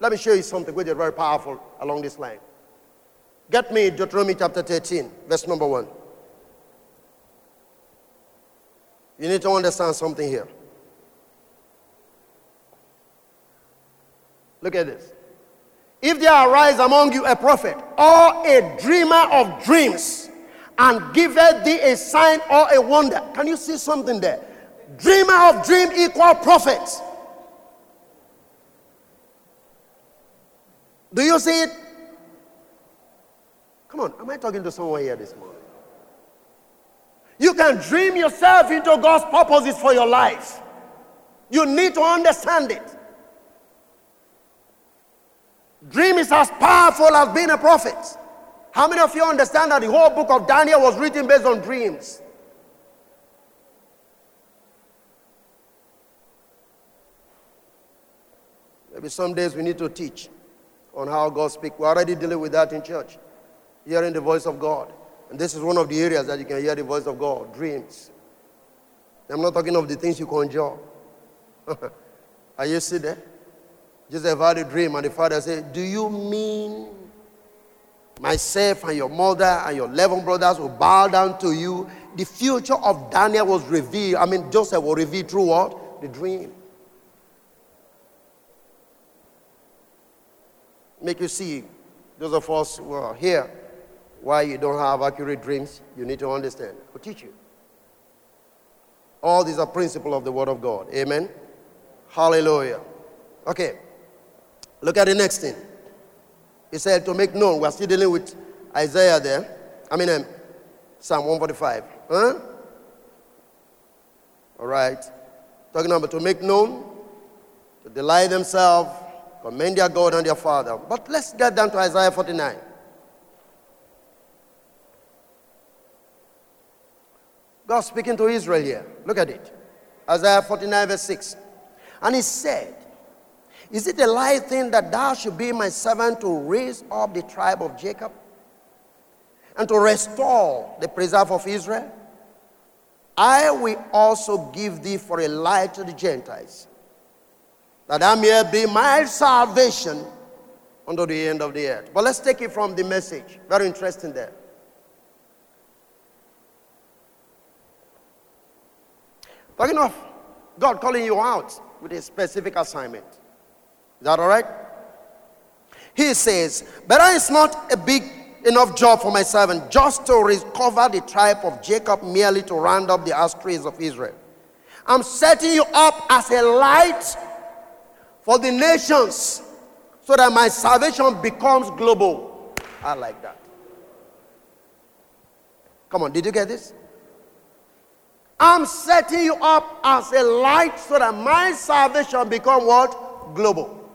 Let me show you something which is very powerful along this line. Get me Deuteronomy chapter 13, verse number 1. You need to understand something here. Look at this. If there arise among you a prophet or a dreamer of dreams, and giveth thee a sign or a wonder. Can you see something there? Dreamer of dream equal prophet. Do you see it? Come on, am I talking to someone here this morning? You can dream yourself into God's purposes for your life. You need to understand it. Dream is as powerful as being a prophet. How many of you understand that the whole book of Daniel was written based on dreams? Maybe some days we need to teach on how God speaks. We're already dealing with that in church, hearing the voice of God. And this is one of the areas that you can hear the voice of God dreams. I'm not talking of the things you conjure. (laughs) Are you see there? Joseph had a dream, and the father said, Do you mean myself and your mother and your 11 brothers will bow down to you? The future of Daniel was revealed. I mean, Joseph was revealed through what? The dream. Make you see, those of us who are here, why you don't have accurate dreams, you need to understand. I'll teach you. All these are principles of the Word of God. Amen. Hallelujah. Okay. Look at the next thing. He said to make known. We're still dealing with Isaiah there. I mean, um, Psalm 145. Huh? All right. Talking about to make known, to delight themselves commend their God and their Father. But let's get down to Isaiah 49. God speaking to Israel here. Look at it. Isaiah 49, verse 6. And he said, Is it a light thing that thou should be my servant to raise up the tribe of Jacob and to restore the preserve of Israel? I will also give thee for a light to the Gentiles that I may be my salvation unto the end of the earth. But let's take it from the message. Very interesting there. Talking of God calling you out with a specific assignment. Is that all right? He says, But it's not a big enough job for my servant just to recover the tribe of Jacob merely to round up the outskirts of Israel. I'm setting you up as a light for the nations so that my salvation becomes global. I like that. Come on, did you get this? I'm setting you up as a light so that my salvation become what? Global.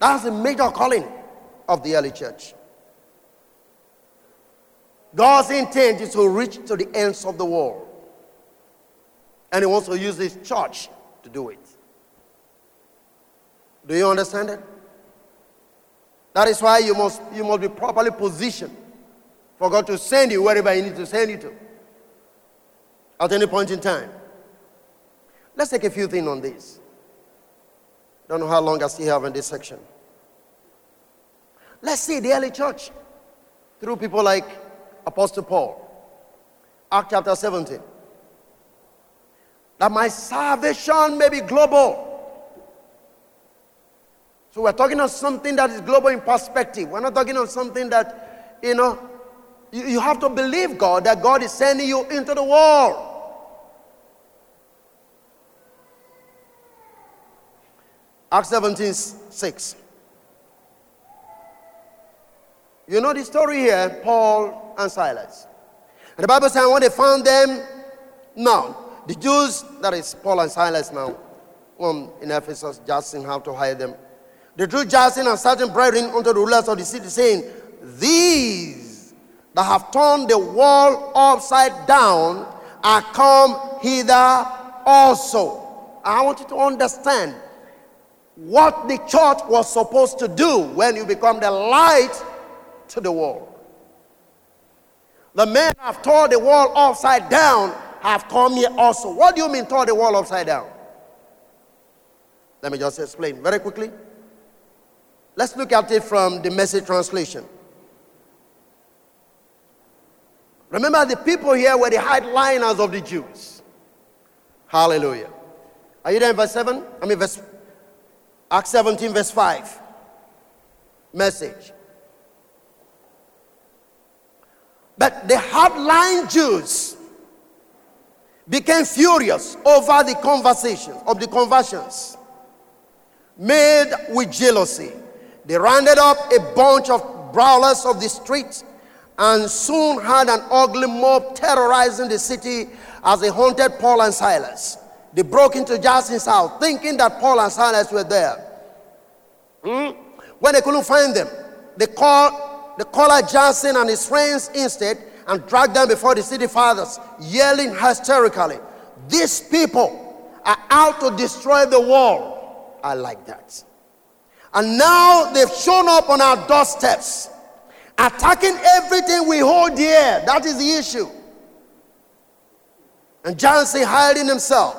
That's the major calling of the early church. God's intent is to reach to the ends of the world. And he wants to use his church to do it. Do you understand it? That is why you must, you must be properly positioned for God to send you wherever He needs to send you to at any point in time. Let's take a few things on this. Don't know how long I still have in this section. Let's see the early church through people like Apostle Paul. Act chapter 17. That my salvation may be global. So we're talking on something that is global in perspective. We're not talking on something that, you know, you, you have to believe God that God is sending you into the world. Acts 17 6. You know the story here, Paul and Silas. And the Bible says when they found them, now, the Jews, that is Paul and Silas now, um, in Ephesus, just in how to hide them they drew Jason and certain brethren unto the rulers of the city, saying, These that have turned the world upside down are come hither also. I want you to understand what the church was supposed to do when you become the light to the world. The men have turned the world upside down have come here also. What do you mean, turn the world upside down? Let me just explain very quickly. Let's look at it from the message translation. Remember, the people here were the hardliners of the Jews. Hallelujah. Are you there in verse 7? I mean, verse Acts 17, verse 5. Message. But the hardline Jews became furious over the conversations of the conversions made with jealousy they rounded up a bunch of brawlers of the streets and soon had an ugly mob terrorizing the city as they hunted Paul and Silas. They broke into Jason's house thinking that Paul and Silas were there. Hmm? When they couldn't find them, they called, they called Jason and his friends instead and dragged them before the city fathers, yelling hysterically, These people are out to destroy the world. I like that. And now they've shown up on our doorsteps, attacking everything we hold dear. That is the issue. And Jason hiding himself.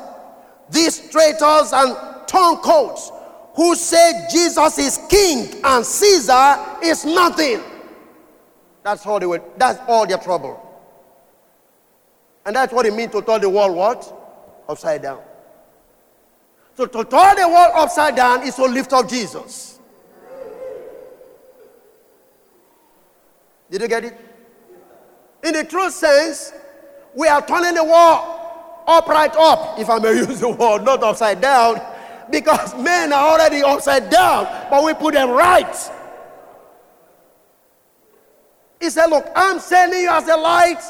These traitors and turncoats who say Jesus is king and Caesar is nothing. That's all they were, that's all their trouble. And that's what it means to turn the world what? Upside down. So to turn the world upside down is to lift up Jesus. Did you get it? In the true sense, we are turning the world upright up, if I may (laughs) use the word, not upside down, because men are already upside down, but we put them right. He said, Look, I'm sending you as a light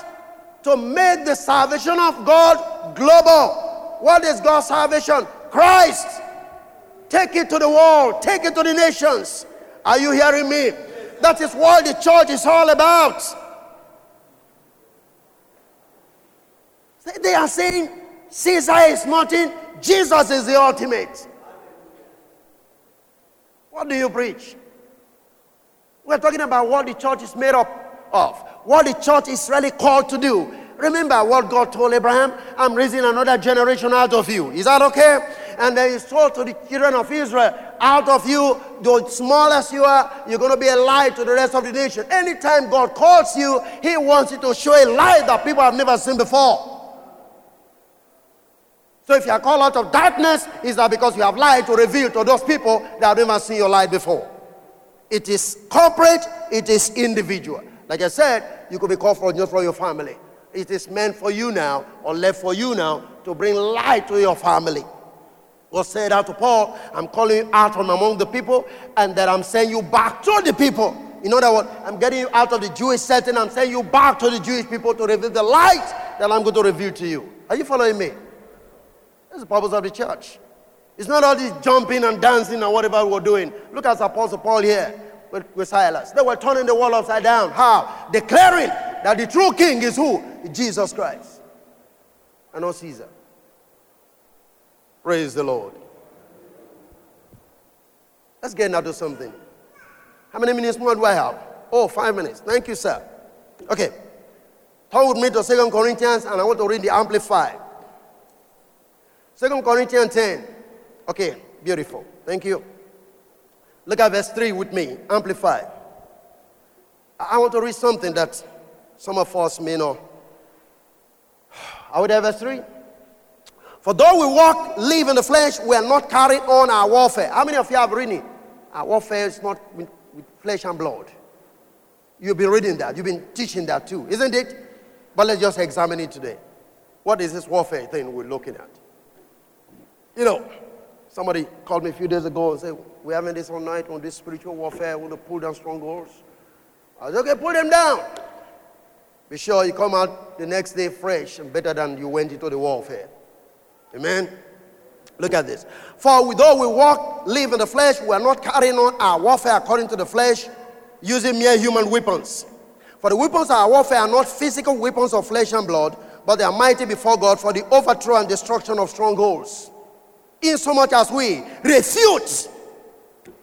to make the salvation of God global. What is God's salvation? Christ. Take it to the world, take it to the nations. Are you hearing me? That is what the church is all about. They are saying Caesar is nothing, Jesus is the ultimate. What do you preach? We're talking about what the church is made up of, what the church is really called to do. Remember what God told Abraham? I'm raising another generation out of you. Is that okay? And then he told to the children of Israel, out of you, the smallest you are, you're going to be a light to the rest of the nation. Anytime God calls you, He wants you to show a light that people have never seen before. So if you are called out of darkness, is that because you have light to reveal to those people that have never seen your light before? It is corporate, it is individual. Like I said, you could be called for just for your family. It is meant for you now, or left for you now, to bring light to your family. Was said out to Paul, I'm calling you out from among the people, and that I'm sending you back to the people. In other words, I'm getting you out of the Jewish setting, I'm sending you back to the Jewish people to reveal the light that I'm going to reveal to you. Are you following me? That's the purpose of the church. It's not all this jumping and dancing and whatever we're doing. Look at Apostle Paul here with, with Silas. They were turning the world upside down. How? Declaring that the true king is who? Jesus Christ. And not Caesar. Praise the Lord. Let's get into something. How many minutes more do I have? Oh, five minutes. Thank you, sir. Okay. Turn with me to Second Corinthians, and I want to read the Amplified. Second Corinthians 10. Okay, beautiful. Thank you. Look at verse 3 with me, amplified. I want to read something that some of us may know. Are we there, verse 3? For though we walk, live in the flesh, we are not carrying on our warfare. How many of you have reading? It? Our warfare is not with, with flesh and blood. You've been reading that. You've been teaching that too, isn't it? But let's just examine it today. What is this warfare thing we're looking at? You know, somebody called me a few days ago and said, We're having this all night on this spiritual warfare. We want to pull down strongholds. I said, Okay, pull them down. Be sure you come out the next day fresh and better than you went into the warfare. Amen. Look at this. For though we walk, live in the flesh, we are not carrying on our warfare according to the flesh, using mere human weapons. For the weapons of our warfare are not physical weapons of flesh and blood, but they are mighty before God for the overthrow and destruction of strongholds insomuch as we refute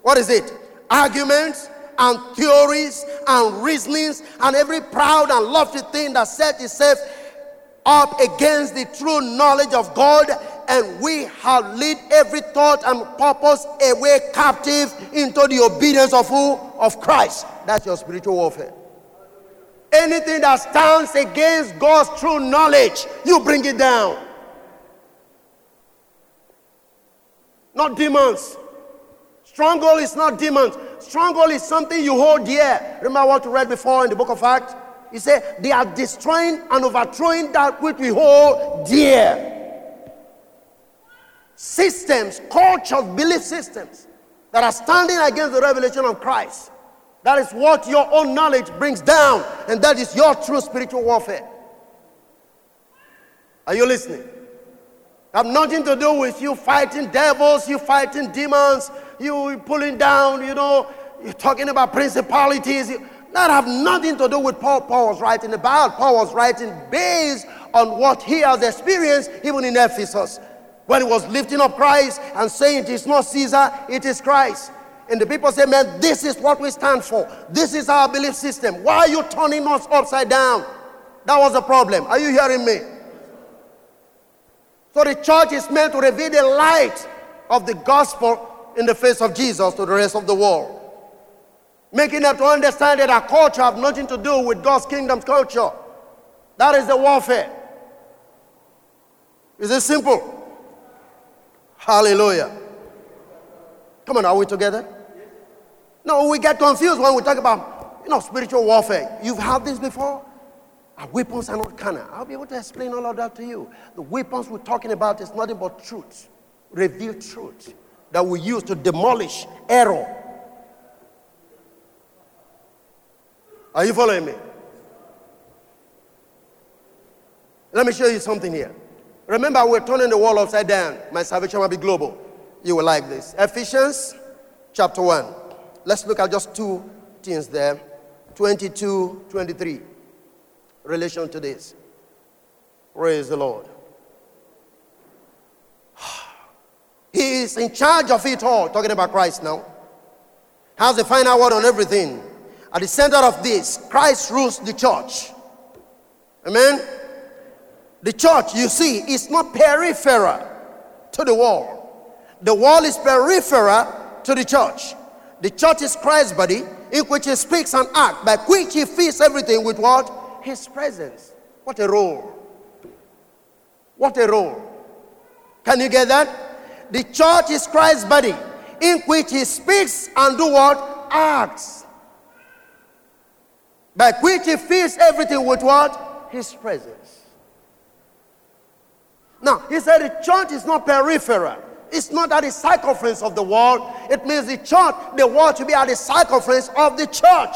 what is it? Arguments and theories and reasonings and every proud and lofty thing that sets itself up against the true knowledge of God, and we have lead every thought and purpose away captive into the obedience of who? Of Christ. That's your spiritual warfare. Anything that stands against God's true knowledge, you bring it down. not demons. Stronghold is not demons. Stronghold is something you hold dear. Remember what we read before in the book of Acts? He said, They are destroying and overthrowing that which we hold dear. Systems, cultures, belief systems that are standing against the revelation of Christ. That is what your own knowledge brings down, and that is your true spiritual warfare. Are you listening? I have nothing to do with you fighting devils, you fighting demons, you pulling down, you know, you're talking about principalities. That have nothing to do with Paul. Paul was writing about. Paul was writing based on what he has experienced even in Ephesus. When he was lifting up Christ and saying it is not Caesar, it is Christ. And the people say, man, this is what we stand for. This is our belief system. Why are you turning us upside down? That was the problem. Are you hearing me? So the church is meant to reveal the light of the gospel in the face of Jesus to the rest of the world. Making them to understand that our culture have nothing to do with God's kingdom's culture. That is the warfare. Is it simple? Hallelujah. Come on, are we together? No, we get confused when we talk about, you know, spiritual warfare. You've had this before? Our weapons are not carnal. I'll be able to explain all of that to you. The weapons we're talking about is nothing but truth, revealed truth that we use to demolish error. Are you following me? Let me show you something here. Remember, we're turning the world upside down. My salvation will be global. You will like this. Ephesians chapter 1. Let's look at just two things there 22, 23 relation to this. Praise the Lord. (sighs) He is in charge of it all, talking about Christ now. Has the final word on everything. At the center of this, Christ rules the church. Amen. The church, you see, is not peripheral to the world. The world is peripheral to the church. The church is Christ's body, in which he speaks and acts, by which he feeds everything with what? His presence. What a role. What a role. Can you get that? The church is Christ's body, in which he speaks and do what? Acts. By which he fills everything with what? His presence. Now, he said the church is not peripheral. It's not at the circumference of the world. It means the church, the world should be at the circumference of the church.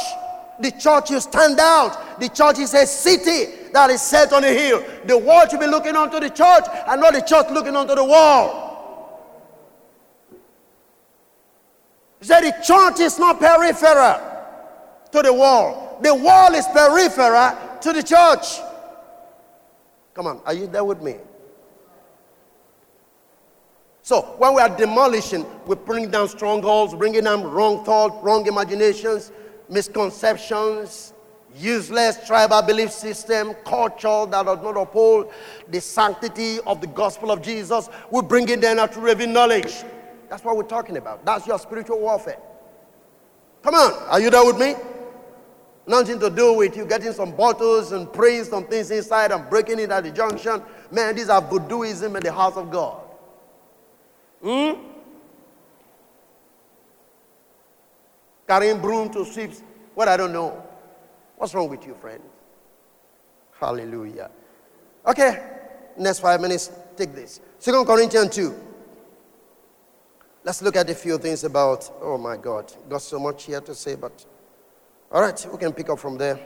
The church you stand out. The church is a city that is set on a hill. The world should be looking onto the church and not the church looking onto the world. He said the church is not peripheral to the wall. The wall is peripheral to the church. Come on, are you there with me? So when we are demolishing, we bring down strongholds, bringing down wrong thoughts, wrong imaginations, misconceptions, useless tribal belief system, culture that does not uphold the sanctity of the gospel of Jesus. We bring it down to reveal knowledge. That's what we're talking about. That's your spiritual warfare. Come on, are you there with me? Nothing to do with you getting some bottles and praying some things inside and breaking it at the junction. Man, these are voodooism in the house of God. Hmm? carrying broom to sweep. What I don't know. What's wrong with you, friend? Hallelujah. Okay, next five minutes, take this. Second Corinthians 2. Let's look at a few things about, oh my God, got so much here to say, but all right, we can pick up from there.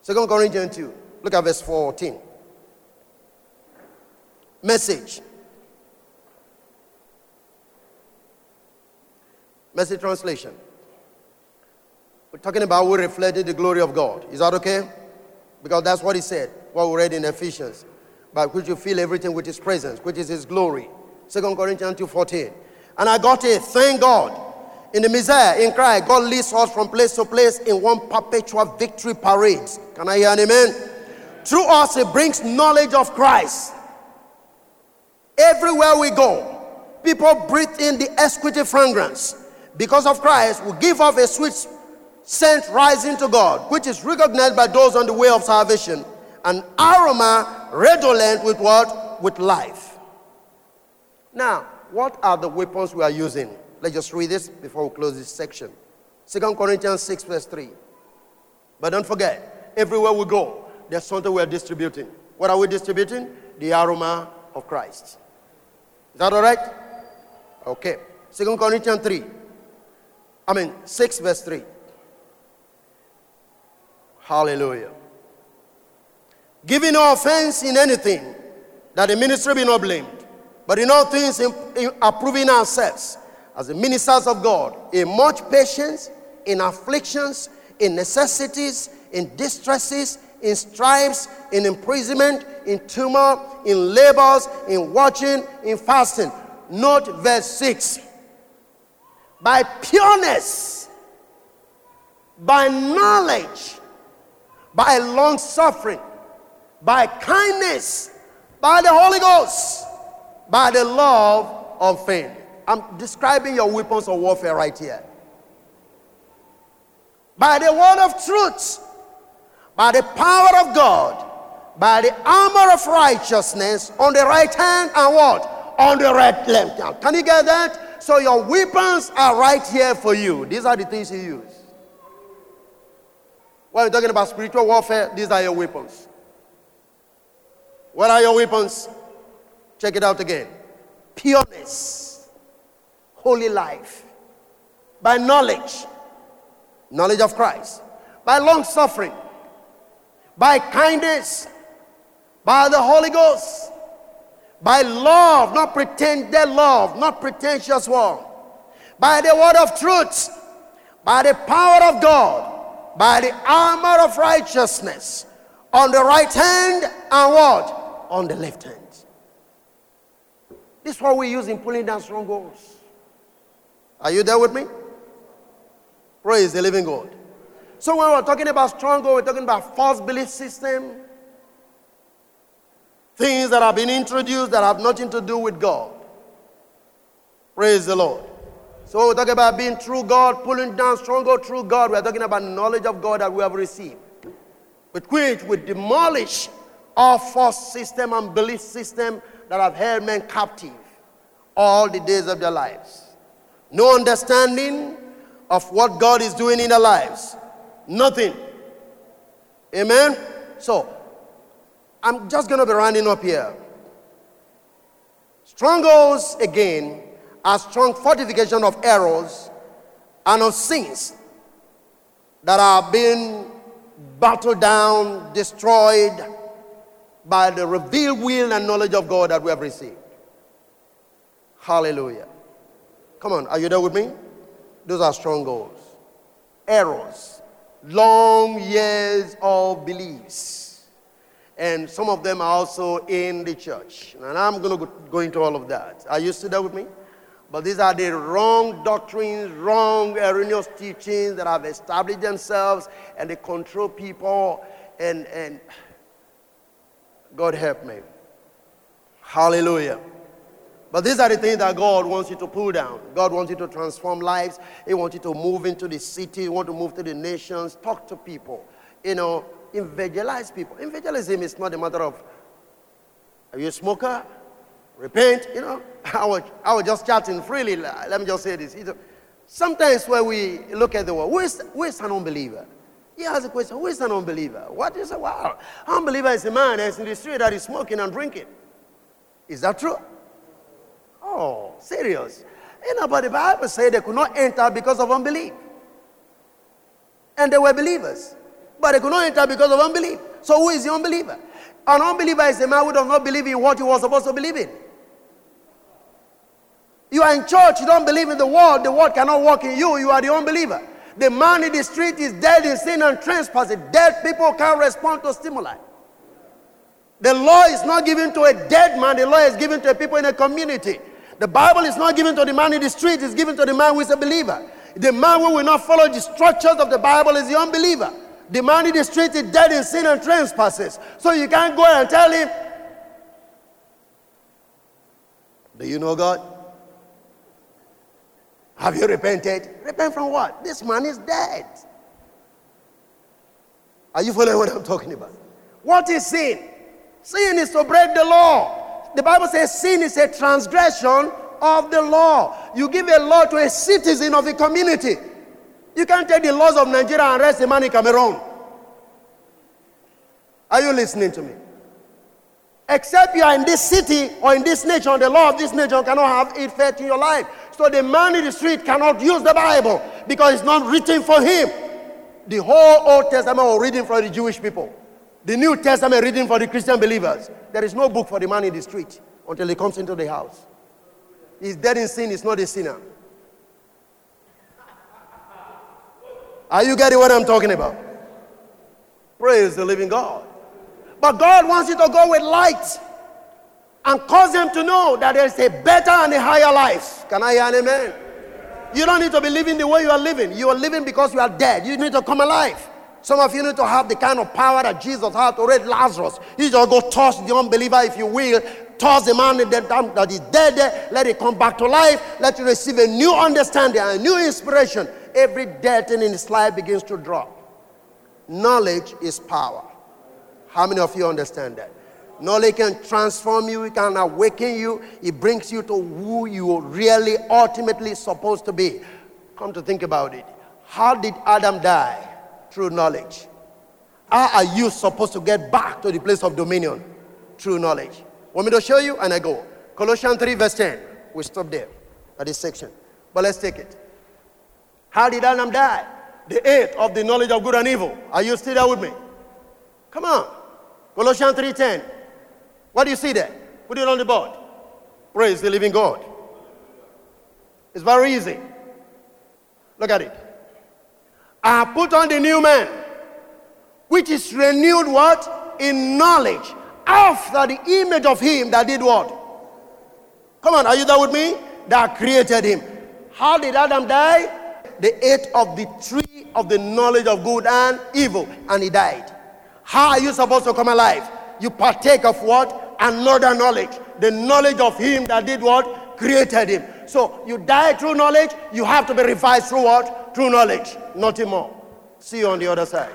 Second Corinthians 2. Look at verse 14. Message. Message translation. We're talking about we reflected the glory of God. Is that okay? Because that's what he said, what we read in Ephesians. By which you feel everything with his presence, which is his glory. Second Corinthians 2.14. And I got it, thank God. In the Messiah, in Christ, God leads us from place to place in one perpetual victory parade. Can I hear an amen? Through us, He brings knowledge of Christ. Everywhere we go, people breathe in the exquisite fragrance. Because of Christ, we give off a sweet scent rising to God, which is recognized by those on the way of salvation, an aroma redolent with what? With life. Now, what are the weapons we are using? Let's just read this before we close this section. 2 Corinthians 6, verse 3. But don't forget, everywhere we go, there's something we are distributing. What are we distributing? The aroma of Christ. Is that all right? Okay. 2 Corinthians 3. I mean, 6, verse 3. Hallelujah. Giving no offense in anything, that the ministry be not blamed, but in all things in, in approving ourselves as the ministers of God, in much patience, in afflictions, in necessities, in distresses, in stripes, in imprisonment, in tumult, in labors, in watching, in fasting. Note verse 6. By pureness, by knowledge, by long suffering, by kindness, by the Holy Ghost, by the love of faith. I'm describing your weapons of warfare right here. By the word of truth, by the power of God, by the armor of righteousness on the right hand and what? On the right left. Now, can you get that? So your weapons are right here for you. These are the things you use. When you're talking about spiritual warfare, these are your weapons. What are your weapons? Check it out again. Pureness, holy life, by knowledge, knowledge of Christ, by long suffering, by kindness, by the Holy Ghost, by love, not pretended love, not pretentious one, by the word of truth, by the power of God, by the armor of righteousness, on the right hand and what? On the left hand. This is what we use in pulling down strongholds. Are you there with me? Praise the living God. So when we're talking about stronghold, we're talking about false belief system, things that have been introduced that have nothing to do with God. Praise the Lord. So we're talking about being true God, pulling down stronghold through God. We're talking about knowledge of God that we have received. With which we demolish all false system and belief system that have held men captive all the days of their lives. No understanding of what God is doing in their lives. Nothing. Amen? So, I'm just going to be rounding up here. Strongholds, again, are strong fortification of errors and of sins that are being battled down, destroyed by the revealed will and knowledge of God that we have received. Hallelujah. Come on, are you there with me? Those are strongholds. Errors. Long years of beliefs. And some of them are also in the church. And I'm going to go into all of that. Are you still there with me? But these are the wrong doctrines, wrong erroneous teachings that have established themselves and they control people. And, and God help me. Hallelujah. But these are the things that God wants you to pull down. God wants you to transform lives. He wants you to move into the city. He wants to move to the nations, talk to people, you know, evangelize people. Evangelism is not a matter of, are you a smoker? Repent, you know. (laughs) I was, I was just chatting freely. Let me just say this. Sometimes when we look at the world, who is, who is an unbeliever? He has a question, who is an unbeliever? What is a wow? Unbeliever is a man that's in the street that is smoking and drinking. Is that true? Oh, serious. You know, but the Bible said they could not enter because of unbelief. And they were believers. But they could not enter because of unbelief. So who is the unbeliever? An unbeliever is a man who does not believe in what he was supposed to believe in. You are in church, you don't believe in the word, the word cannot work in you, you are the unbeliever. The man in the street is dead in sin and trespass. Dead people can't respond to stimuli. The law is not given to a dead man, the law is given to people in a community. The Bible is not given to the man in the street, it's given to the man who is a believer. The man who will not follow the structures of the Bible is the unbeliever. The man in the street is dead in sin and trespasses. So you can't go and tell him, Do you know God? Have you repented? Repent from what? This man is dead. Are you following what I'm talking about? What is sin? Sin is to break the law. The Bible says sin is a transgression of the law. You give a law to a citizen of a community. You can't take the laws of Nigeria and arrest a man in Cameroon. Are you listening to me? Except you are in this city or in this nation, the law of this nation cannot have effect in your life. So the man in the street cannot use the Bible because it's not written for him. the whole Old Testament was written for the Jewish people. The New Testament reading for the Christian believers. There is no book for the man in the street until he comes into the house. He's dead in sin, he's not a sinner. Are you getting what I'm talking about? Praise the living God. But God wants you to go with light and cause them to know that there's a better and a higher life. Can I hear an amen? You don't need to be living the way you are living. You are living because you are dead. You need to come alive. Some of you need to have the kind of power that Jesus had to raise Lazarus. You just go toss the unbeliever, if you will, toss the man that is dead let it come back to life, let you receive a new understanding, a new inspiration. Every dead thing in his life begins to drop. Knowledge is power. How many of you understand that? Knowledge can transform you, it can awaken you, it brings you to who you really ultimately supposed to be. Come to think about it. How did Adam die? Through knowledge. How are you supposed to get back to the place of dominion? Through knowledge. Want me to show you? And I go. Colossians 3, verse 10. We stop there at this section. But let's take it. How did Adam die? The eighth of the knowledge of good and evil. Are you still there with me? Come on. Colossians 3:10. What do you see there? Put it on the board. Praise the living God. It's very easy. Look at it. I put on the new man, which is renewed what? In knowledge. After the image of him that did what? Come on, are you there with me? That created him. How did Adam die? They ate of the tree of the knowledge of good and evil, and he died. How are you supposed to come alive? You partake of what? Another knowledge. The knowledge of him that did what? Created him. So you die through knowledge, you have to be revised through what? Through knowledge. Nothing more. See you on the other side.